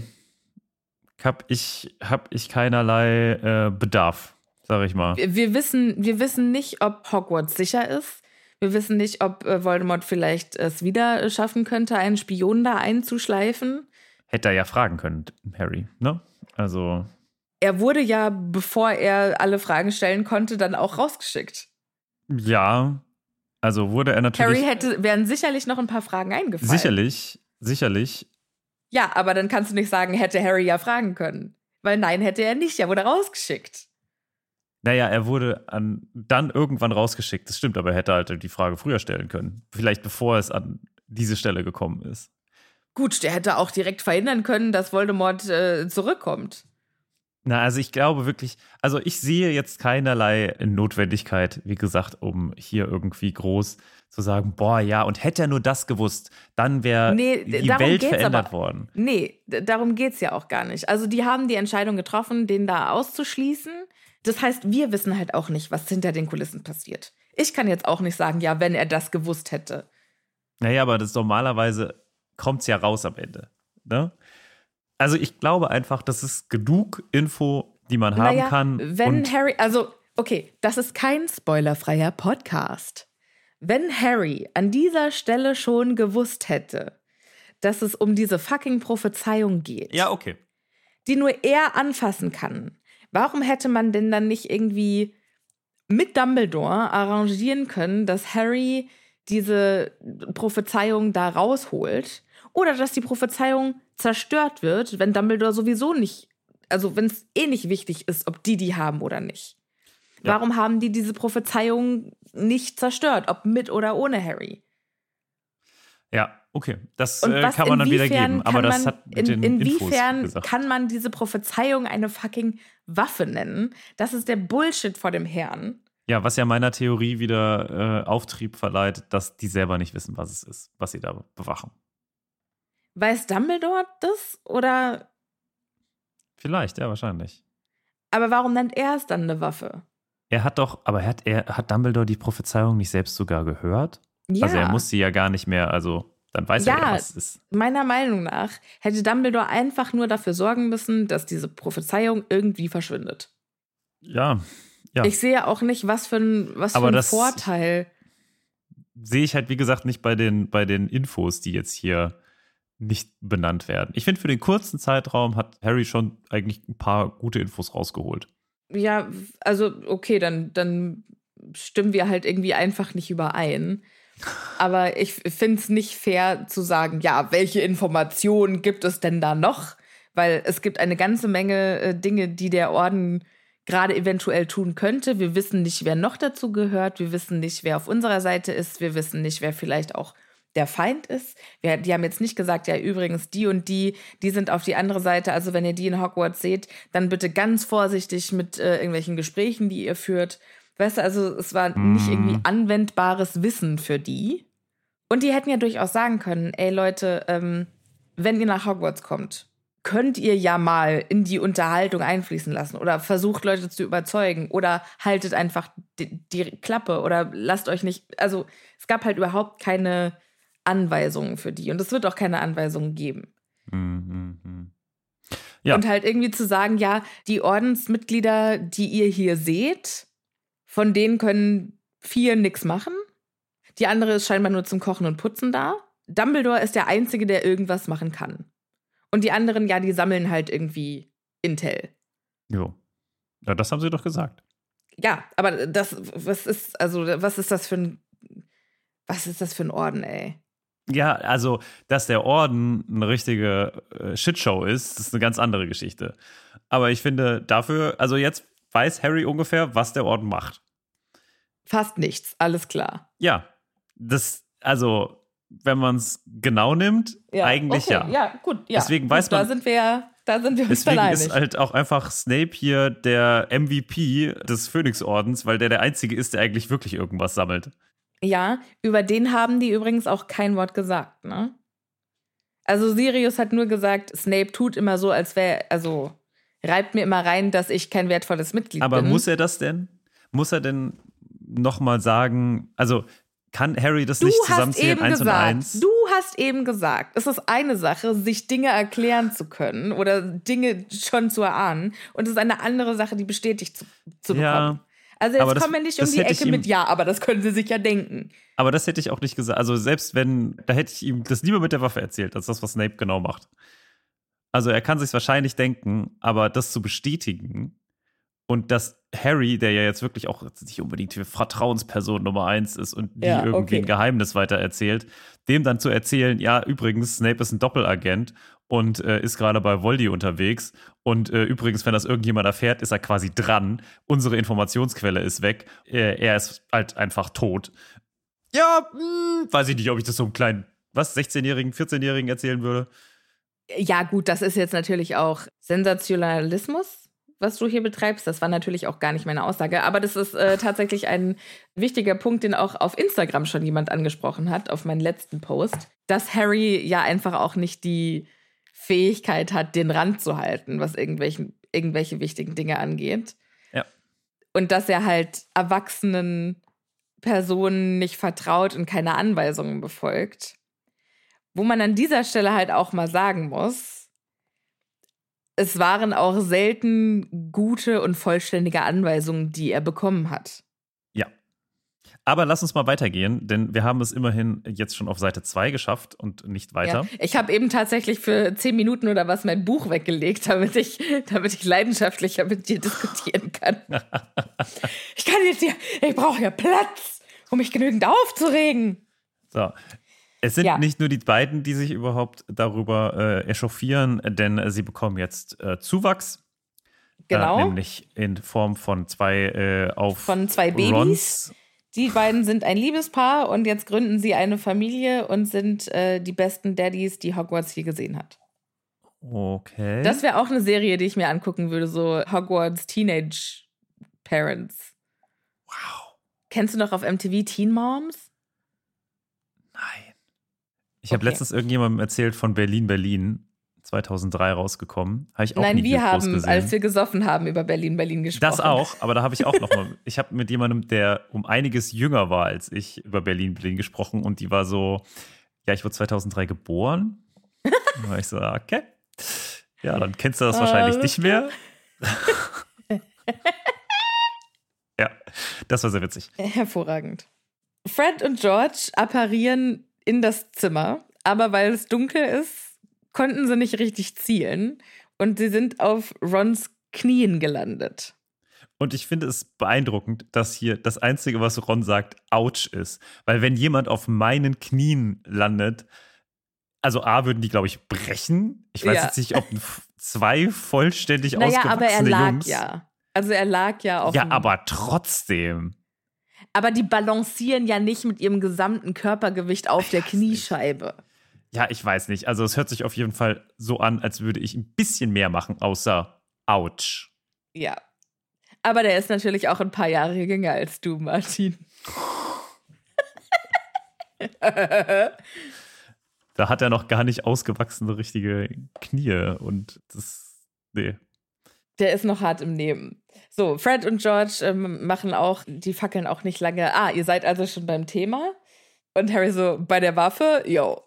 hab ich, hab ich keinerlei äh, Bedarf, sage ich mal. Wir, wir wissen, wir wissen nicht, ob Hogwarts sicher ist. Wir wissen nicht, ob äh, Voldemort vielleicht es wieder schaffen könnte, einen Spion da einzuschleifen. Hätte er ja fragen können, Harry, ne? Also, Er wurde ja, bevor er alle Fragen stellen konnte, dann auch rausgeschickt. ja, also wurde er natürlich. Harry hätte, wären sicherlich noch ein paar Fragen eingefallen. Sicherlich, sicherlich. Ja, aber dann kannst du nicht sagen, hätte Harry ja fragen können. Weil nein, hätte er nicht, er wurde rausgeschickt. Naja, er wurde an, dann irgendwann rausgeschickt. Das stimmt, aber er hätte halt die Frage früher stellen können. Vielleicht bevor es an diese Stelle gekommen ist. Gut, der hätte auch direkt verhindern können, dass Voldemort äh, zurückkommt. Na, also ich glaube wirklich, also ich sehe jetzt keinerlei Notwendigkeit, wie gesagt, um hier irgendwie groß zu sagen, boah, ja, und hätte er nur das gewusst, dann wäre Nee, die Welt verändert aber- worden. Nee, darum geht's ja auch gar nicht. Also die haben die Entscheidung getroffen, den da auszuschließen. Das heißt, wir wissen halt auch nicht, was hinter den Kulissen passiert. Ich kann jetzt auch nicht sagen, ja, wenn er das gewusst hätte. Naja, aber das normalerweise kommt es ja raus am Ende. Ne? Also ich glaube einfach, das ist genug Info, die man haben naja, kann. wenn Harry, also okay, das ist kein spoilerfreier Podcast. Wenn Harry an dieser Stelle schon gewusst hätte, dass es um diese fucking Prophezeiung geht, ja, okay. die nur er anfassen kann, warum hätte man denn dann nicht irgendwie mit Dumbledore arrangieren können, dass Harry diese Prophezeiung da rausholt oder dass die Prophezeiung zerstört wird, wenn Dumbledore sowieso nicht, also wenn es eh nicht wichtig ist, ob die die haben oder nicht. Ja. Warum haben die diese Prophezeiung nicht zerstört, ob mit oder ohne Harry? Ja, okay. Das äh, was, kann man dann wieder inwiefern geben. Aber das hat mit in, den Infos inwiefern gesagt. kann man diese Prophezeiung eine fucking Waffe nennen? Das ist der Bullshit vor dem Herrn. Ja, was ja meiner Theorie wieder äh, Auftrieb verleiht, dass die selber nicht wissen, was es ist, was sie da bewachen. Weiß Dumbledore das? Oder. Vielleicht, ja, wahrscheinlich. Aber warum nennt er es dann eine Waffe? Er hat doch, aber hat, er, hat Dumbledore die Prophezeiung nicht selbst sogar gehört? Ja, Also er muss sie ja gar nicht mehr, also dann weiß er Ja. ja, was es ist. meiner Meinung nach hätte Dumbledore einfach nur dafür sorgen müssen, dass diese Prophezeiung irgendwie verschwindet. Ja, ja. Ich sehe auch nicht, was für ein, was Aber für ein Vorteil. sehe ich halt, wie gesagt, nicht bei den, bei den Infos, die jetzt hier nicht benannt werden. Ich finde, für den kurzen Zeitraum hat Harry schon eigentlich ein paar gute Infos rausgeholt. Ja, also okay, dann, dann stimmen wir halt irgendwie einfach nicht überein. Aber ich finde es nicht fair zu sagen, ja, welche Informationen gibt es denn da noch? Weil es gibt eine ganze Menge äh, Dinge, die der Orden gerade eventuell tun könnte. Wir wissen nicht, wer noch dazu gehört. Wir wissen nicht, wer auf unserer Seite ist. Wir wissen nicht, wer vielleicht auch der Feind ist. Wir, die haben jetzt nicht gesagt, ja, übrigens, die und die, die sind auf die andere Seite. Also, wenn ihr die in Hogwarts seht, dann bitte ganz vorsichtig mit äh, irgendwelchen Gesprächen, die ihr führt. Weißt du, also, es war nicht Mhm. irgendwie anwendbares Wissen für die. Und die hätten ja durchaus sagen können, ey Leute, ähm, wenn ihr nach Hogwarts kommt, könnt ihr ja mal in die Unterhaltung einfließen lassen oder versucht Leute zu überzeugen oder haltet einfach die, die Klappe oder lasst euch nicht, also es gab halt überhaupt keine Anweisungen für die und es wird auch keine Anweisungen geben. Mhm, mhm. Ja. Und halt irgendwie zu sagen, ja, die Ordensmitglieder, die ihr hier seht, von denen können vier nix machen. Die andere ist scheinbar nur zum Kochen und Putzen da. Dumbledore ist der Einzige, der irgendwas machen kann. Und die anderen, ja, die sammeln halt irgendwie Intel. Jo. Ja, das haben sie doch gesagt. Ja, aber das, was ist, also, was ist das für ein, was ist das für ein Orden, ey? Ja, also, dass der Orden eine richtige äh, Shitshow ist, ist eine ganz andere Geschichte. Aber ich finde dafür, also jetzt weiß Harry ungefähr, was der Orden macht. Fast nichts, alles klar. Ja, das, also, wenn man es genau nimmt, eigentlich okay, ja. Ja, gut, ja. Deswegen gut, weiß Da man- sind wir ja, da sind wir uns Deswegen dann ist halt auch einfach Snape hier der MVP des Phönixordens, weil der der Einzige ist, der eigentlich wirklich irgendwas sammelt. Ja, über den haben die übrigens auch kein Wort gesagt, ne? Also Sirius hat nur gesagt, Snape tut immer so, als wäre, also reibt mir immer rein, dass ich kein wertvolles Mitglied Aber bin. muss er das denn? Muss er denn nochmal sagen, also kann Harry das du nicht zusammenzählen, eins und gesagt, eins? du hast eben gesagt, es ist eine Sache, sich Dinge erklären zu können oder Dinge schon zu erahnen und es ist eine andere Sache, die bestätigt zu, zu bekommen. Ja, also jetzt das- kommen wir nicht um die Ecke ihm- mit ja, aber das können sie sich ja denken. aber das hätte ich auch nicht gesagt. Also selbst wenn, da hätte ich ihm das lieber mit der Waffe erzählt, als das, was Snape genau macht. Also er kann sich wahrscheinlich denken, aber das zu bestätigen und dass Harry, der ja jetzt wirklich auch nicht unbedingt die Vertrauensperson Nummer eins ist und die Ja, irgendwie okay. ein Geheimnis weiter erzählt, dem dann zu erzählen, ja, übrigens, Snape ist ein Doppelagent und äh, ist gerade bei Voldy unterwegs. Und äh, übrigens, wenn das irgendjemand erfährt, ist er quasi dran. Unsere Informationsquelle ist weg. Äh, er ist halt einfach tot. Ja, hm, weiß ich nicht, ob ich das so einem kleinen, was, 16-Jährigen, 14-Jährigen erzählen würde. Ja, gut, das ist jetzt natürlich auch Sensationalismus. Was du hier betreibst. Das war natürlich auch gar nicht meine Aussage, aber das ist äh, tatsächlich ein wichtiger Punkt, den auch auf Instagram schon jemand angesprochen hat, auf meinen letzten Post, dass Harry ja einfach auch nicht die Fähigkeit hat, den Rand zu halten, was irgendwelchen, irgendwelche wichtigen Dinge angeht. Ja. Und dass er halt erwachsenen Personen nicht vertraut und keine Anweisungen befolgt. Wo man an dieser Stelle halt auch mal sagen muss, es waren auch selten gute und vollständige Anweisungen, die er bekommen hat. Ja. Aber lass uns mal weitergehen, denn wir haben es immerhin jetzt schon auf Seite 2 geschafft und nicht weiter. Ja, ich habe eben tatsächlich für zehn Minuten oder was mein Buch weggelegt, damit ich, damit ich leidenschaftlicher mit dir diskutieren kann. ich kann jetzt hier, ich brauche ja Platz, um mich genügend aufzuregen. So, es sind Ja. nicht nur die beiden, die sich überhaupt darüber äh, echauffieren, denn äh, sie bekommen jetzt äh, Zuwachs. Genau. Äh, nämlich in Form von zwei äh, auf Von zwei Babys. Rons. Die beiden sind ein Liebespaar und jetzt gründen sie eine Familie und sind äh, die besten Daddies, die Hogwarts je gesehen hat. Okay. Das wäre auch eine Serie, die ich mir angucken würde, so Hogwarts Teenage Parents. wow. Kennst du noch auf MTV Teen Moms? Ich habe Okay. letztens irgendjemandem erzählt von Berlin, Berlin. 2003 rausgekommen. Habe ich auch Nein, nie wir haben, gesehen. als wir gesoffen haben, über Berlin, Berlin gesprochen. Das auch, aber da habe ich auch noch mal, ich habe mit jemandem, der um einiges jünger war als ich, über Berlin, Berlin gesprochen und die war so, ja, ich wurde 2003 geboren. Da war ich so, ah, okay. Ja, dann kennst du das wahrscheinlich Alles nicht mehr. ja, das war sehr witzig. Hervorragend. Fred und George apparieren in das Zimmer, aber weil es dunkel ist, konnten sie nicht richtig zielen und sie sind auf Rons Knien gelandet. Und ich finde es beeindruckend, dass hier das Einzige, was Ron sagt, ouch ist. Weil wenn jemand auf meinen Knien landet, also A, würden die, glaube ich, brechen. Ich weiß Ja. jetzt nicht, ob zwei vollständig Naja, ausgewachsene aber er lag Jungs. ja. Also er lag ja auf Ja, aber trotzdem. Aber die balancieren ja nicht mit ihrem gesamten Körpergewicht auf der. Kniescheibe. Ja, ich weiß nicht. Also es hört sich auf jeden Fall so an, als würde ich ein bisschen mehr machen, außer ouch. Ja. Aber der ist natürlich auch ein paar Jahre jünger als du, Martin. Da hat er noch gar nicht ausgewachsene richtige Knie und das, nee. Der ist noch hart im Nehmen. So, Fred und George ähm, machen auch, die fackeln auch nicht lange. Ah, ihr seid also schon beim Thema. Und Harry so, bei der Waffe, yo.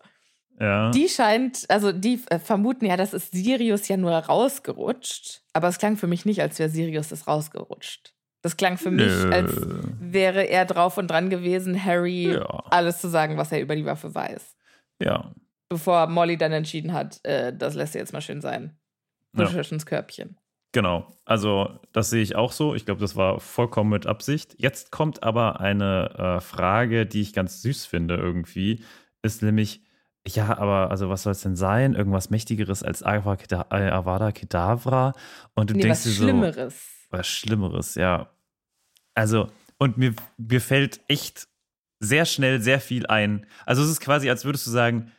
Ja. Die scheint, also die äh, vermuten ja, das ist Sirius ja nur rausgerutscht. Aber es klang für mich nicht, als wäre Sirius das rausgerutscht. Das klang für mich, Nö. als wäre er drauf und dran gewesen, Harry Ja. alles zu sagen, was er über die Waffe weiß. ja. Bevor Molly dann entschieden hat, äh, das lässt er jetzt mal schön sein. Ja. Busch ins Körbchen. Genau, also das sehe ich auch so. Ich glaube, das war vollkommen mit Absicht. Jetzt kommt aber eine äh, Frage, die ich ganz süß finde irgendwie, ist nämlich, ja, aber also was soll es denn sein? Irgendwas Mächtigeres als Avada äh, Avada Kedavra? Und du Nee, denkst was dir so, Schlimmeres. was Schlimmeres, ja. Also, und mir, mir fällt echt sehr schnell sehr viel ein. Also es ist quasi, als würdest du sagen,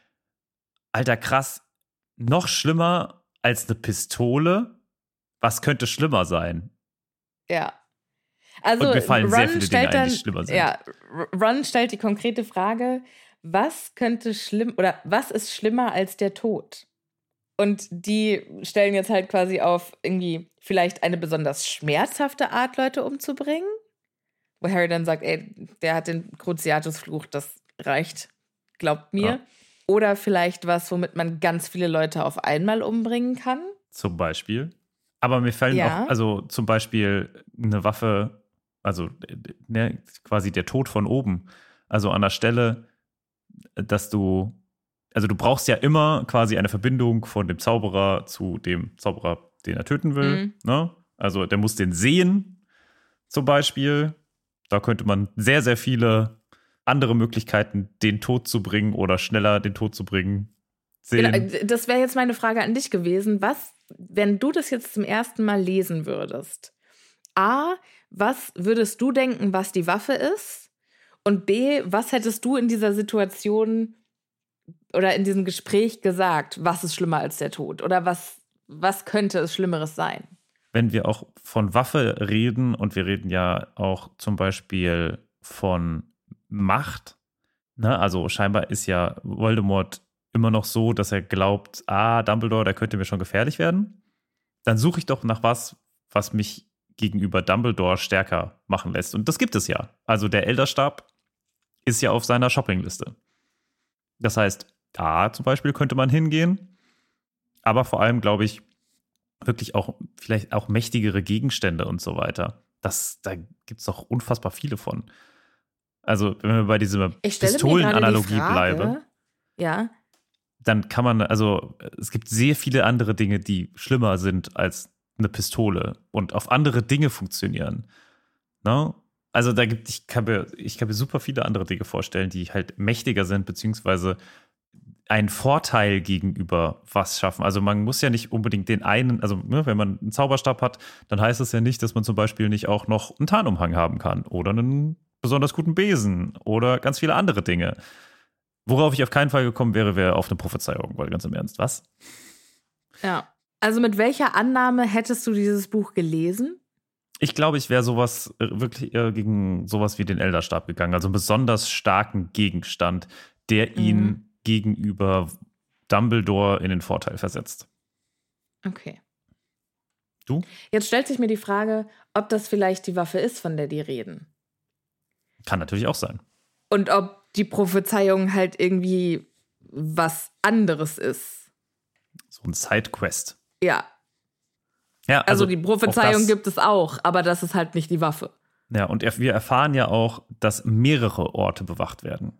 Alter, krass, noch schlimmer als eine Pistole. Was könnte schlimmer sein? Ja. Also Und mir fallen Ron sehr viele Dinge stellt ein, dann, die schlimmer sind. Ja, Ron stellt die konkrete Frage, was könnte schlimm oder was ist schlimmer als der Tod? Und die stellen jetzt halt quasi auf irgendwie vielleicht eine besonders schmerzhafte Art, Leute umzubringen. Wo Harry dann sagt, ey, der hat den Cruciatus-Fluch, das reicht, glaubt mir. Ja. Oder vielleicht was, womit man ganz viele Leute auf einmal umbringen kann. Zum Beispiel. Aber mir fallen Ja. auch, also zum Beispiel eine Waffe, also ne, quasi der Tod von oben. Also an der Stelle, dass du, also du brauchst ja immer quasi eine Verbindung von dem Zauberer zu dem Zauberer, den er töten will. Mhm. Ne? Also der muss den sehen, zum Beispiel. Da könnte man sehr, sehr viele andere Möglichkeiten, den Tod zu bringen oder schneller den Tod zu bringen, sehen. Genau, äh, das wäre jetzt meine Frage an dich gewesen. Was, wenn du das jetzt zum ersten Mal lesen würdest? A, was würdest du denken, was die Waffe ist? Und B, was hättest du in dieser Situation oder in diesem Gespräch gesagt? Was ist schlimmer als der Tod? Oder was, was könnte es Schlimmeres sein? wenn wir auch von Waffe reden und wir reden ja auch zum Beispiel von Macht, ne? also scheinbar ist ja Voldemort immer noch so, dass er glaubt, ah, Dumbledore, der könnte mir schon gefährlich werden, dann suche ich doch nach was, was mich gegenüber Dumbledore stärker machen lässt. Und das gibt es ja. Also der Elderstab ist ja auf seiner Shoppingliste. Das heißt, da zum Beispiel könnte man hingehen, aber vor allem, glaube ich, wirklich auch vielleicht auch mächtigere Gegenstände und so weiter. Das, da gibt es doch unfassbar viele von. Also, wenn wir bei dieser Pistolenanalogie die bleiben, Ja. Dann kann man, also es gibt sehr viele andere Dinge, die schlimmer sind als eine Pistole und auf andere Dinge funktionieren. Ne? Also da gibt, ich kann, mir, ich kann mir super viele andere Dinge vorstellen, die halt mächtiger sind, beziehungsweise einen Vorteil gegenüber was schaffen. Also man muss ja nicht unbedingt den einen, also ne, wenn man einen Zauberstab hat, dann heißt es ja nicht, dass man zum Beispiel nicht auch noch einen Tarnumhang haben kann oder einen besonders guten Besen oder ganz viele andere Dinge. Worauf ich auf keinen Fall gekommen wäre, wäre auf eine Prophezeiung, weil ganz im Ernst, was? Ja. Also mit welcher Annahme hättest du dieses Buch gelesen? Ich glaube, ich wäre sowas äh, wirklich eher gegen sowas wie den Elderstab gegangen. Also einen besonders starken Gegenstand, der ihn Mhm. gegenüber Dumbledore in den Vorteil versetzt. Okay. Du? Jetzt stellt sich mir die Frage, ob das vielleicht die Waffe ist, von der die reden. Kann natürlich auch sein. Und ob die Prophezeiung halt irgendwie was anderes ist. So ein Sidequest. Ja, Ja, also, also, die Prophezeiung gibt es auch, aber das ist halt nicht die Waffe. Ja, und wir erfahren ja auch, dass mehrere Orte bewacht werden.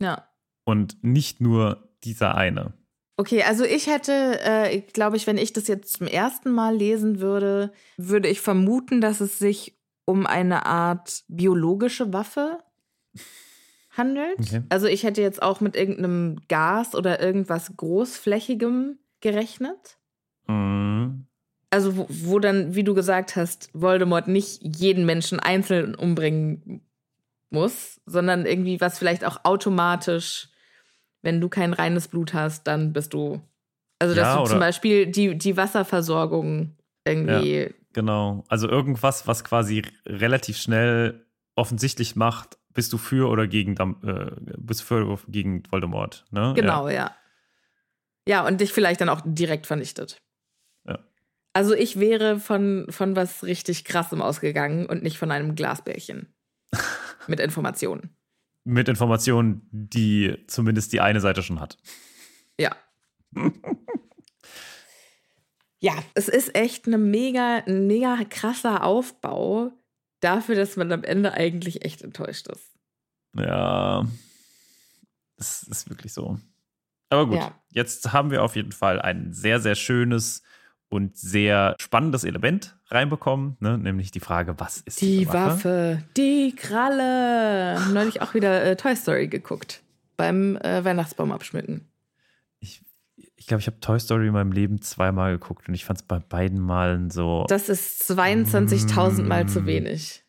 Ja. Und nicht nur dieser eine. Okay, also ich hätte, äh, glaube ich, wenn ich das jetzt zum ersten Mal lesen würde, würde ich vermuten, dass es sich um eine Art biologische Waffe handelt. Okay. Also ich hätte jetzt auch mit irgendeinem Gas oder irgendwas großflächigem gerechnet. Mhm. Also wo, wo dann, wie du gesagt hast, Voldemort nicht jeden Menschen einzeln umbringen muss, sondern irgendwie was vielleicht auch automatisch, wenn du kein reines Blut hast, dann bist du. Also dass Ja, du zum Beispiel die, die Wasserversorgung irgendwie. Genau. Also irgendwas, was quasi relativ schnell offensichtlich macht, bist du für oder gegen, äh, bist für gegen Voldemort. Ne? Genau, ja. ja. und dich vielleicht dann auch direkt vernichtet. Ja. Also ich wäre von, von was richtig krassem ausgegangen und nicht von einem Glasbärchen. mit Informationen. Mit Informationen, die zumindest die eine Seite schon hat. Ja. ja, es ist echt eine mega, ein mega krasser Aufbau dafür, dass man am Ende eigentlich echt enttäuscht ist. Ja, es ist wirklich so. Aber gut, Ja. jetzt haben wir auf jeden Fall ein sehr, sehr schönes und sehr spannendes Element reinbekommen, ne? nämlich die Frage, was ist Die diese Waffe, die Kralle. Neulich auch wieder äh, Toy Story geguckt. Beim äh, Weihnachtsbaum abschmücken. Ich, glaube, ich habe Toy Story in meinem Leben zweimal geguckt und ich fand es bei beiden Malen so, Das ist 22.000 Mal zu Mm. wenig.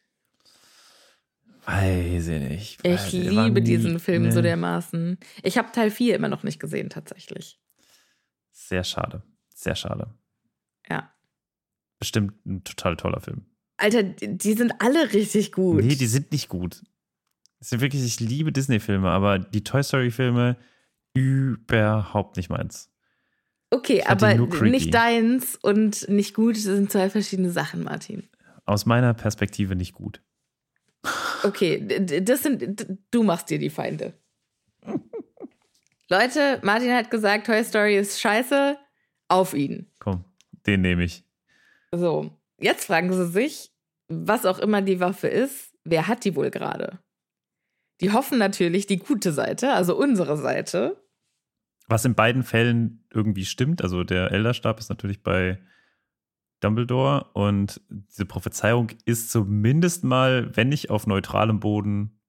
weiß ich nicht. Ich liebe nie- diesen Film so nee. dermaßen. Ich habe Teil 4 immer noch nicht gesehen, tatsächlich. Sehr schade, sehr schade. Ja. Bestimmt ein total toller Film. Alter, die sind alle richtig gut. Nee, die sind nicht gut. Das sind wirklich, ich liebe Disney-Filme, aber die Toy Story-Filme überhaupt nicht meins. Okay, aber nicht deins und nicht gut sind zwei verschiedene Sachen, Martin. Aus meiner Perspektive nicht gut. Okay, das sind, du machst dir die Feinde. Leute, Martin hat gesagt, Toy Story ist scheiße, auf ihn. Komm, den nehme ich. So, jetzt fragen sie sich, was auch immer die Waffe ist, wer hat die wohl gerade? Die hoffen natürlich die gute Seite, also unsere Seite. Was in beiden Fällen irgendwie stimmt. Also der Elderstab ist natürlich bei Dumbledore und diese Prophezeiung ist zumindest mal, wenn nicht auf neutralem Boden,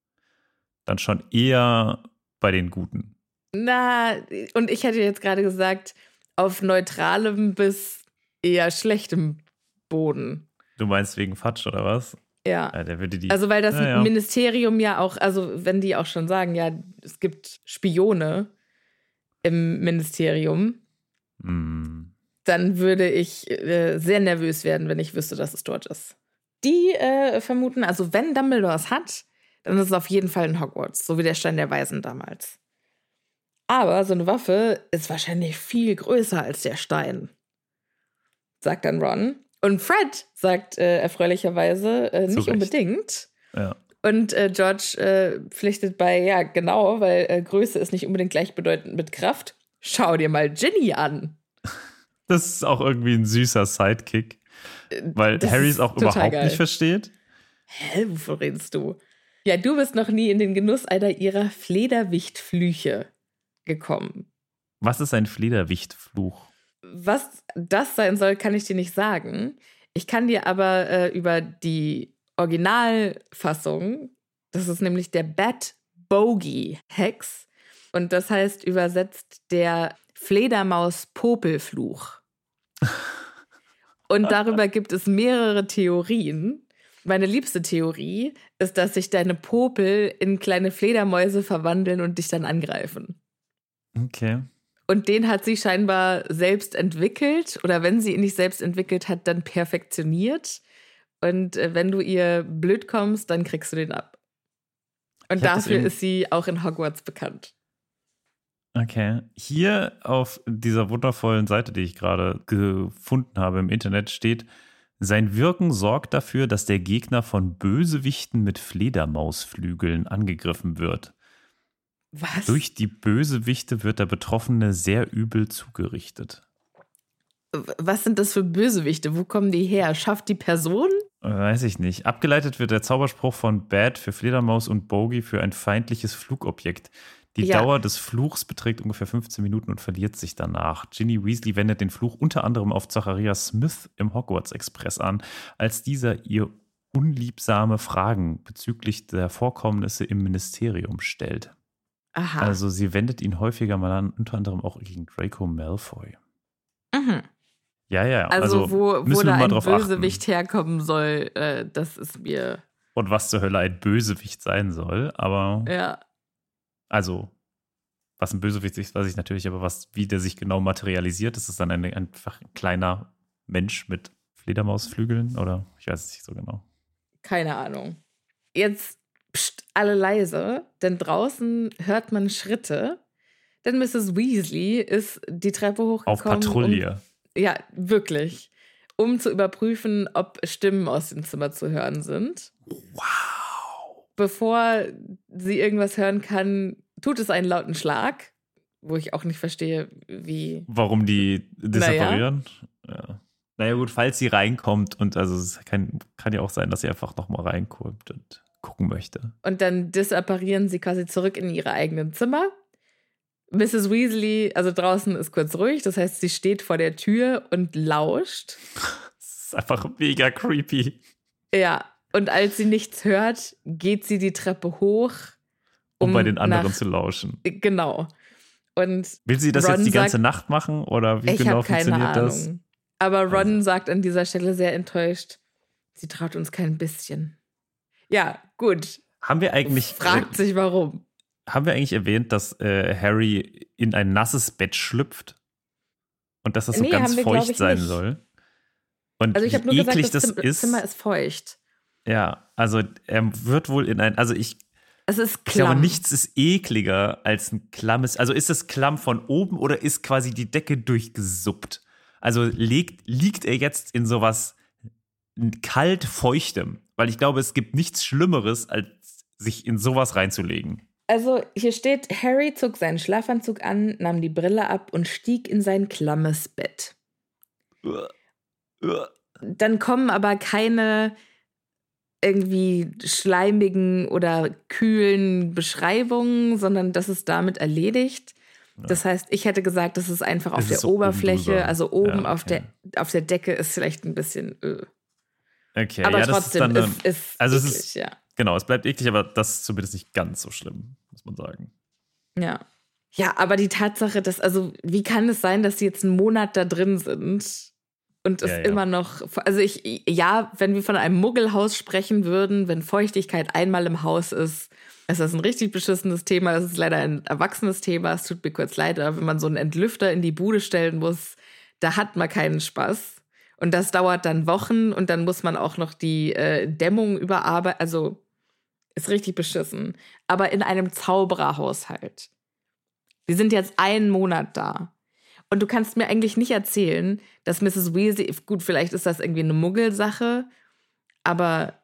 dann schon eher bei den Guten. Na, und ich hätte jetzt gerade gesagt, auf neutralem bis eher schlechtem Boden. Du meinst wegen Fatsch oder was? Ja. Ja, die. Also, weil das ja. Ministerium ja auch, also wenn die auch schon sagen, ja, es gibt Spione im Ministerium, Hm. dann würde ich äh, sehr nervös werden, wenn ich wüsste, dass es dort ist. Die äh, vermuten, also wenn Dumbledore es hat, dann ist es auf jeden Fall in Hogwarts, so wie der Stein der Weisen damals. Aber so eine Waffe ist wahrscheinlich viel größer als der Stein, sagt dann Ron. Und Fred sagt äh, erfreulicherweise äh, nicht unbedingt. Ja. Und äh, George äh, pflichtet bei, ja, genau, weil äh, Größe ist nicht unbedingt gleichbedeutend mit Kraft. Schau dir mal Ginny an. Das ist auch irgendwie ein süßer Sidekick. Weil Das Harry es auch überhaupt geil. nicht versteht. Hä, wovon redest du? Ja, du bist noch nie in den Genuss einer ihrer Flederwichtflüche gekommen. Was ist ein Flederwichtfluch? Was das sein soll, kann ich dir nicht sagen. Ich kann dir aber äh, über die Originalfassung, das ist nämlich der Bat Bogey Hex, und das heißt übersetzt der Fledermaus-Popelfluch. Und darüber gibt es mehrere Theorien. Meine liebste Theorie ist, dass sich deine Popel in kleine Fledermäuse verwandeln und dich dann angreifen. Okay. Und den hat sie scheinbar selbst entwickelt oder wenn sie ihn nicht selbst entwickelt hat, dann perfektioniert. Und äh, wenn du ihr blöd kommst, dann kriegst du den ab. Und Ich dafür ist sie auch in Hogwarts bekannt. Okay. Hier auf dieser wundervollen Seite, die ich gerade gefunden habe im Internet, steht, sein Wirken sorgt dafür, dass der Gegner von Bösewichten mit Fledermausflügeln angegriffen wird. Was? Durch die Bösewichte wird der Betroffene sehr übel zugerichtet. Was sind das für Bösewichte? Wo kommen die her? Schafft die Person? Weiß ich nicht. Abgeleitet wird der Zauberspruch von Bad für Fledermaus und Bogey für ein feindliches Flugobjekt. Die Ja. Dauer des Fluchs beträgt ungefähr 15 Minuten und verliert sich danach. Ginny Weasley wendet den Fluch unter anderem auf Zacharias Smith im Hogwarts Express an, als dieser ihr unliebsame Fragen bezüglich der Vorkommnisse im Ministerium stellt. Aha. Also sie wendet ihn häufiger mal an, unter anderem auch gegen Draco Malfoy. mhm. Ja, ja. Also, wo, wo wir da ein drauf achten. Bösewicht herkommen soll, äh, das ist mir. Und was zur Hölle ein Bösewicht sein soll, aber Ja. Also, was ein Bösewicht ist, weiß ich natürlich, aber was, wie der sich genau materialisiert, ist es dann ein, einfach ein kleiner Mensch mit Fledermausflügeln oder ich weiß es nicht so genau. Keine Ahnung. Jetzt pst, alle leise, denn draußen hört man Schritte. Denn Mrs. Weasley ist die Treppe hochgekommen. Auf Patrouille. Um, ja, wirklich. Um zu überprüfen, ob Stimmen aus dem Zimmer zu hören sind. wow. Bevor sie irgendwas hören kann, tut es einen lauten Schlag, wo ich auch nicht verstehe, wie. Warum die disapparieren? Ja. Naja, gut, falls sie reinkommt und also es kann, kann ja auch sein, dass sie einfach nochmal reinkommt und gucken möchte. Und dann disapparieren sie quasi zurück in ihre eigenen Zimmer. Mrs. Weasley, also draußen ist kurz ruhig, das heißt, sie steht vor der Tür und lauscht. Das ist einfach mega creepy. Ja, und als sie nichts hört, geht sie die Treppe hoch, Um, bei den anderen nach- zu lauschen. Genau. Und Will sie das Ron jetzt die ganze sagt- Nacht machen oder wie ich genau funktioniert Ahnung. das? Aber Ron Also. sagt an dieser Stelle sehr enttäuscht, sie traut uns kein bisschen. Ja, gut. Haben wir eigentlich Fragt sich warum. Haben wir eigentlich erwähnt, dass äh, Harry in ein nasses Bett schlüpft und dass das so Nee, ganz wir, feucht sein nicht. soll? Und Also ich habe nur eklig gesagt, das, das Zim ist, Zimmer ist feucht. ja, also er wird wohl in ein, also ich, Es ist ich glaube, klamm. nichts ist ekliger als ein klammes, also ist das klamm von oben oder ist quasi die Decke durchgesuppt? Also liegt, liegt er jetzt in sowas kalt feuchtem? Weil ich glaube, es gibt nichts Schlimmeres, als sich in sowas reinzulegen. Also hier steht, Harry zog seinen Schlafanzug an, nahm die Brille ab und stieg in sein klammes Bett. Dann kommen aber keine irgendwie schleimigen oder kühlen Beschreibungen, sondern das ist damit erledigt. Das heißt, ich hätte gesagt, das ist einfach auf Es der ist so Oberfläche, drüber. also oben Ja, auf, okay. der, auf der Decke ist vielleicht ein bisschen öh. Okay, Aber ja, das trotzdem, ist dann, es ist also es eklig, ist- ja. Genau, es bleibt eklig, aber das ist zumindest nicht ganz so schlimm, muss man sagen. Ja. Ja, aber die Tatsache, dass, also, wie kann es sein, dass sie jetzt einen Monat da drin sind und es Ja, ja. immer noch, also ich, ja, wenn wir von einem Muggelhaus sprechen würden, wenn Feuchtigkeit einmal im Haus ist, ist das ein richtig beschissenes Thema. Das ist leider ein erwachsenes Thema. Es tut mir kurz leid, aber wenn man so einen Entlüfter in die Bude stellen muss, da hat man keinen Spaß. Und das dauert dann Wochen und dann muss man auch noch die äh, Dämmung überarbeiten. Also ist richtig beschissen. Aber in einem Zaubererhaushalt. Wir sind jetzt einen Monat da. Und du kannst mir eigentlich nicht erzählen, dass Mrs. Weasley, gut, vielleicht ist das irgendwie eine Muggelsache, aber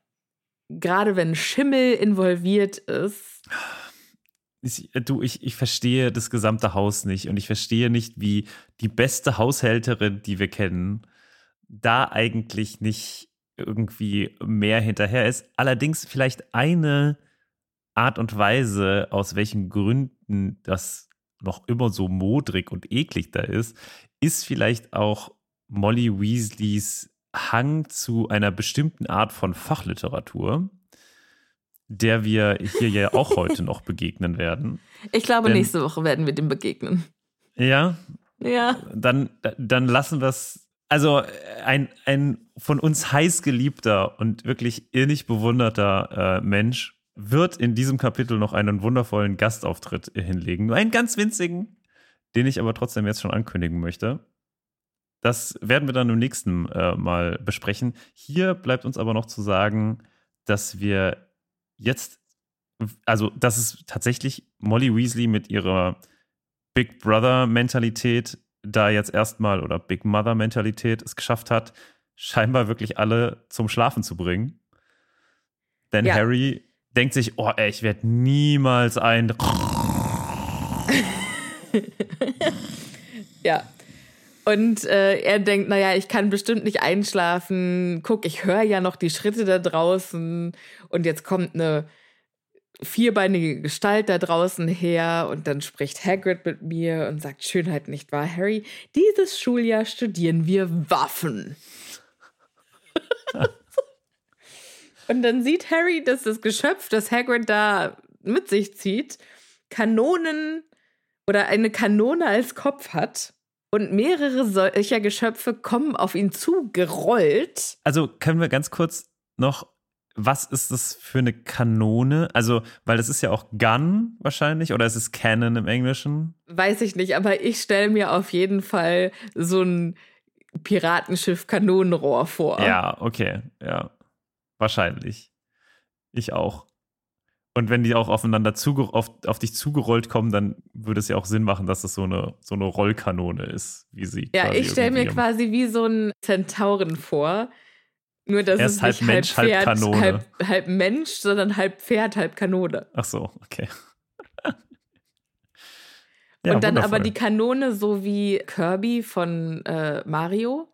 gerade wenn Schimmel involviert ist. Du, ich, ich verstehe das gesamte Haus nicht und ich verstehe nicht, wie die beste Haushälterin, die wir kennen, da eigentlich nicht irgendwie mehr hinterher ist. Allerdings vielleicht eine Art und Weise, aus welchen Gründen das noch immer so modrig und eklig da ist, ist vielleicht auch Molly Weasleys Hang zu einer bestimmten Art von Fachliteratur, der wir hier ja auch heute noch begegnen werden. Ich glaube, Denn, nächste Woche werden wir dem begegnen. Ja? Ja. Dann, dann lassen wir es. Also ein, ein von uns heiß geliebter und wirklich irrnig bewunderter äh, Mensch wird in diesem Kapitel noch einen wundervollen Gastauftritt hinlegen. Nur einen ganz winzigen, den ich aber trotzdem jetzt schon ankündigen möchte. Das werden wir dann im nächsten äh, Mal besprechen. Hier bleibt uns aber noch zu sagen, dass wir jetzt, also dass es tatsächlich Molly Weasley mit ihrer Big Brother-Mentalität da jetzt erstmal oder Big Mother-Mentalität es geschafft hat, scheinbar wirklich alle zum Schlafen zu bringen. Denn ja. Harry denkt sich, oh, ey, ich werde niemals ein. ja. Und äh, er denkt, naja, ich kann bestimmt nicht einschlafen. Guck, ich höre ja noch die Schritte da draußen. Und jetzt kommt eine vierbeinige Gestalt da draußen her. Und dann spricht Hagrid mit mir und sagt, Schönheit nicht wahr, Harry? Dieses Schuljahr studieren wir Waffen. Und dann sieht Harry, dass das Geschöpf, das Hagrid da mit sich zieht, Kanonen oder eine Kanone als Kopf hat. Und mehrere solcher Geschöpfe kommen auf ihn zugerollt. Also können wir ganz kurz noch, was ist das für eine Kanone? Also, weil das ist ja auch Gun wahrscheinlich oder ist es Cannon im Englischen? Weiß ich nicht, aber ich stelle mir auf jeden Fall so ein Piratenschiff-Kanonenrohr vor. Ja, okay, ja. Wahrscheinlich. Ich auch. Und wenn die auch aufeinander auf, auf dich zugerollt kommen, dann würde es ja auch Sinn machen, dass es so eine, so eine Rollkanone ist, wie sie. Ja, ich stelle mir quasi wie so ein Zentauren vor. Nur, dass es halb nicht Mensch, halb, Pferd, halb Kanone. Halb, halb, Mensch, sondern halb Pferd, halb Kanone. Ach so, okay. ja, Und dann wundervoll. aber die Kanone so wie Kirby von äh, Mario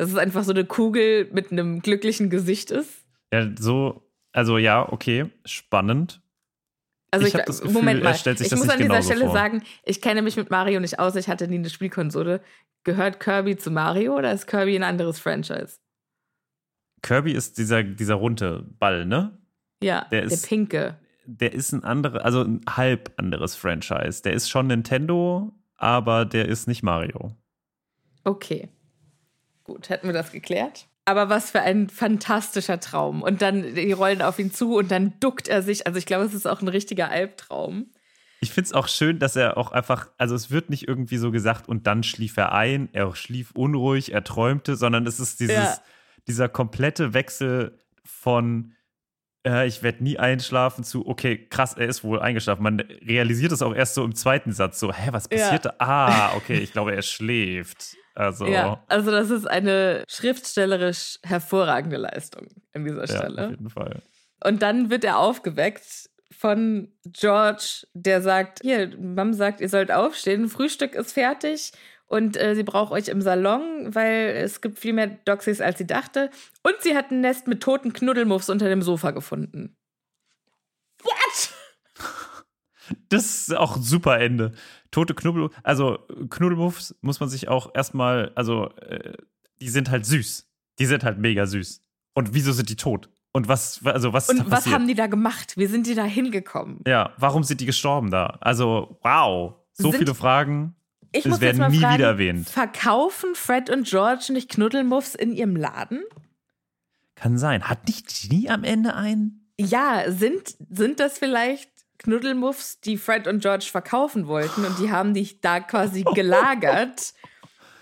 dass es einfach so eine Kugel mit einem glücklichen Gesicht ist. Ja, so, also ja, okay, spannend. Also ich, ich das Gefühl, Moment mal, ich muss an dieser Stelle vor. sagen, ich kenne mich mit Mario nicht aus, ich hatte nie eine Spielkonsole. Gehört Kirby zu Mario oder ist Kirby ein anderes Franchise? Kirby ist dieser, dieser runde Ball, ne? Ja, der, ist, der pinke. Der ist ein anderes, also ein halb anderes Franchise. Der ist schon Nintendo, aber der ist nicht Mario. Okay. Gut, hätten wir das geklärt. Aber was für ein fantastischer Traum. Und dann, die rollen auf ihn zu und dann duckt er sich. Also ich glaube, es ist auch ein richtiger Albtraum. Ich finde es auch schön, dass er auch einfach, also es wird nicht irgendwie so gesagt und dann schlief er ein, er schlief unruhig, er träumte, sondern es ist dieses, ja. Dieser komplette Wechsel von äh, ich werde nie einschlafen zu, okay, krass, er ist wohl eingeschlafen. Man realisiert es auch erst so im zweiten Satz, so, hä, was passierte? Ja. Ah, okay, ich glaube, er schläft. Also. Ja, also das ist eine schriftstellerisch hervorragende Leistung an dieser Stelle. Ja, auf jeden Fall. Und dann wird er aufgeweckt von George, der sagt: Hier, Mom sagt, ihr sollt aufstehen, Frühstück ist fertig und äh, sie braucht euch im Salon, weil es gibt viel mehr Doxys, als sie dachte. Und sie hat ein Nest mit toten Knuddelmuffs unter dem Sofa gefunden. What? Das ist auch ein super Ende tote Knubbel, also Knuddelmuffs muss man sich auch erstmal, also äh, die sind halt süß. Die sind halt mega süß. Und wieso sind die tot? Und was, also was Und was haben die da gemacht? Wie sind die da hingekommen? Ja, warum sind die gestorben da? Also, wow. So sind, viele Fragen. Ich es werden nie fragen, wieder erwähnt. Verkaufen Fred und George nicht Knuddelmuffs in ihrem Laden? Kann sein. Hat nicht Ginny am Ende einen? Ja, sind, sind das vielleicht Knuddelmuffs, die Fred und George verkaufen wollten und die haben dich da quasi gelagert.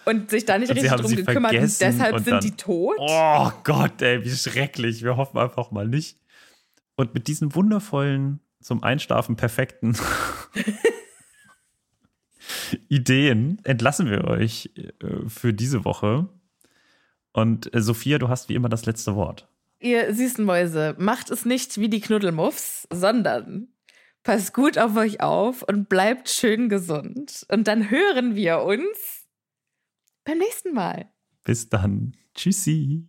und sich da nicht Und richtig drum gekümmert und deshalb und sind dann- die tot. Oh Gott, ey, wie schrecklich. Wir hoffen einfach mal nicht. Und mit diesen wundervollen, zum Einschlafen perfekten Ideen entlassen wir euch äh, für diese Woche. Und äh, Sophia, du hast wie immer das letzte Wort. Ihr süßen Mäuse, macht es nicht wie die Knuddelmuffs, sondern passt gut auf euch auf und bleibt schön gesund. Und dann hören wir uns beim nächsten Mal. Bis dann. Tschüssi.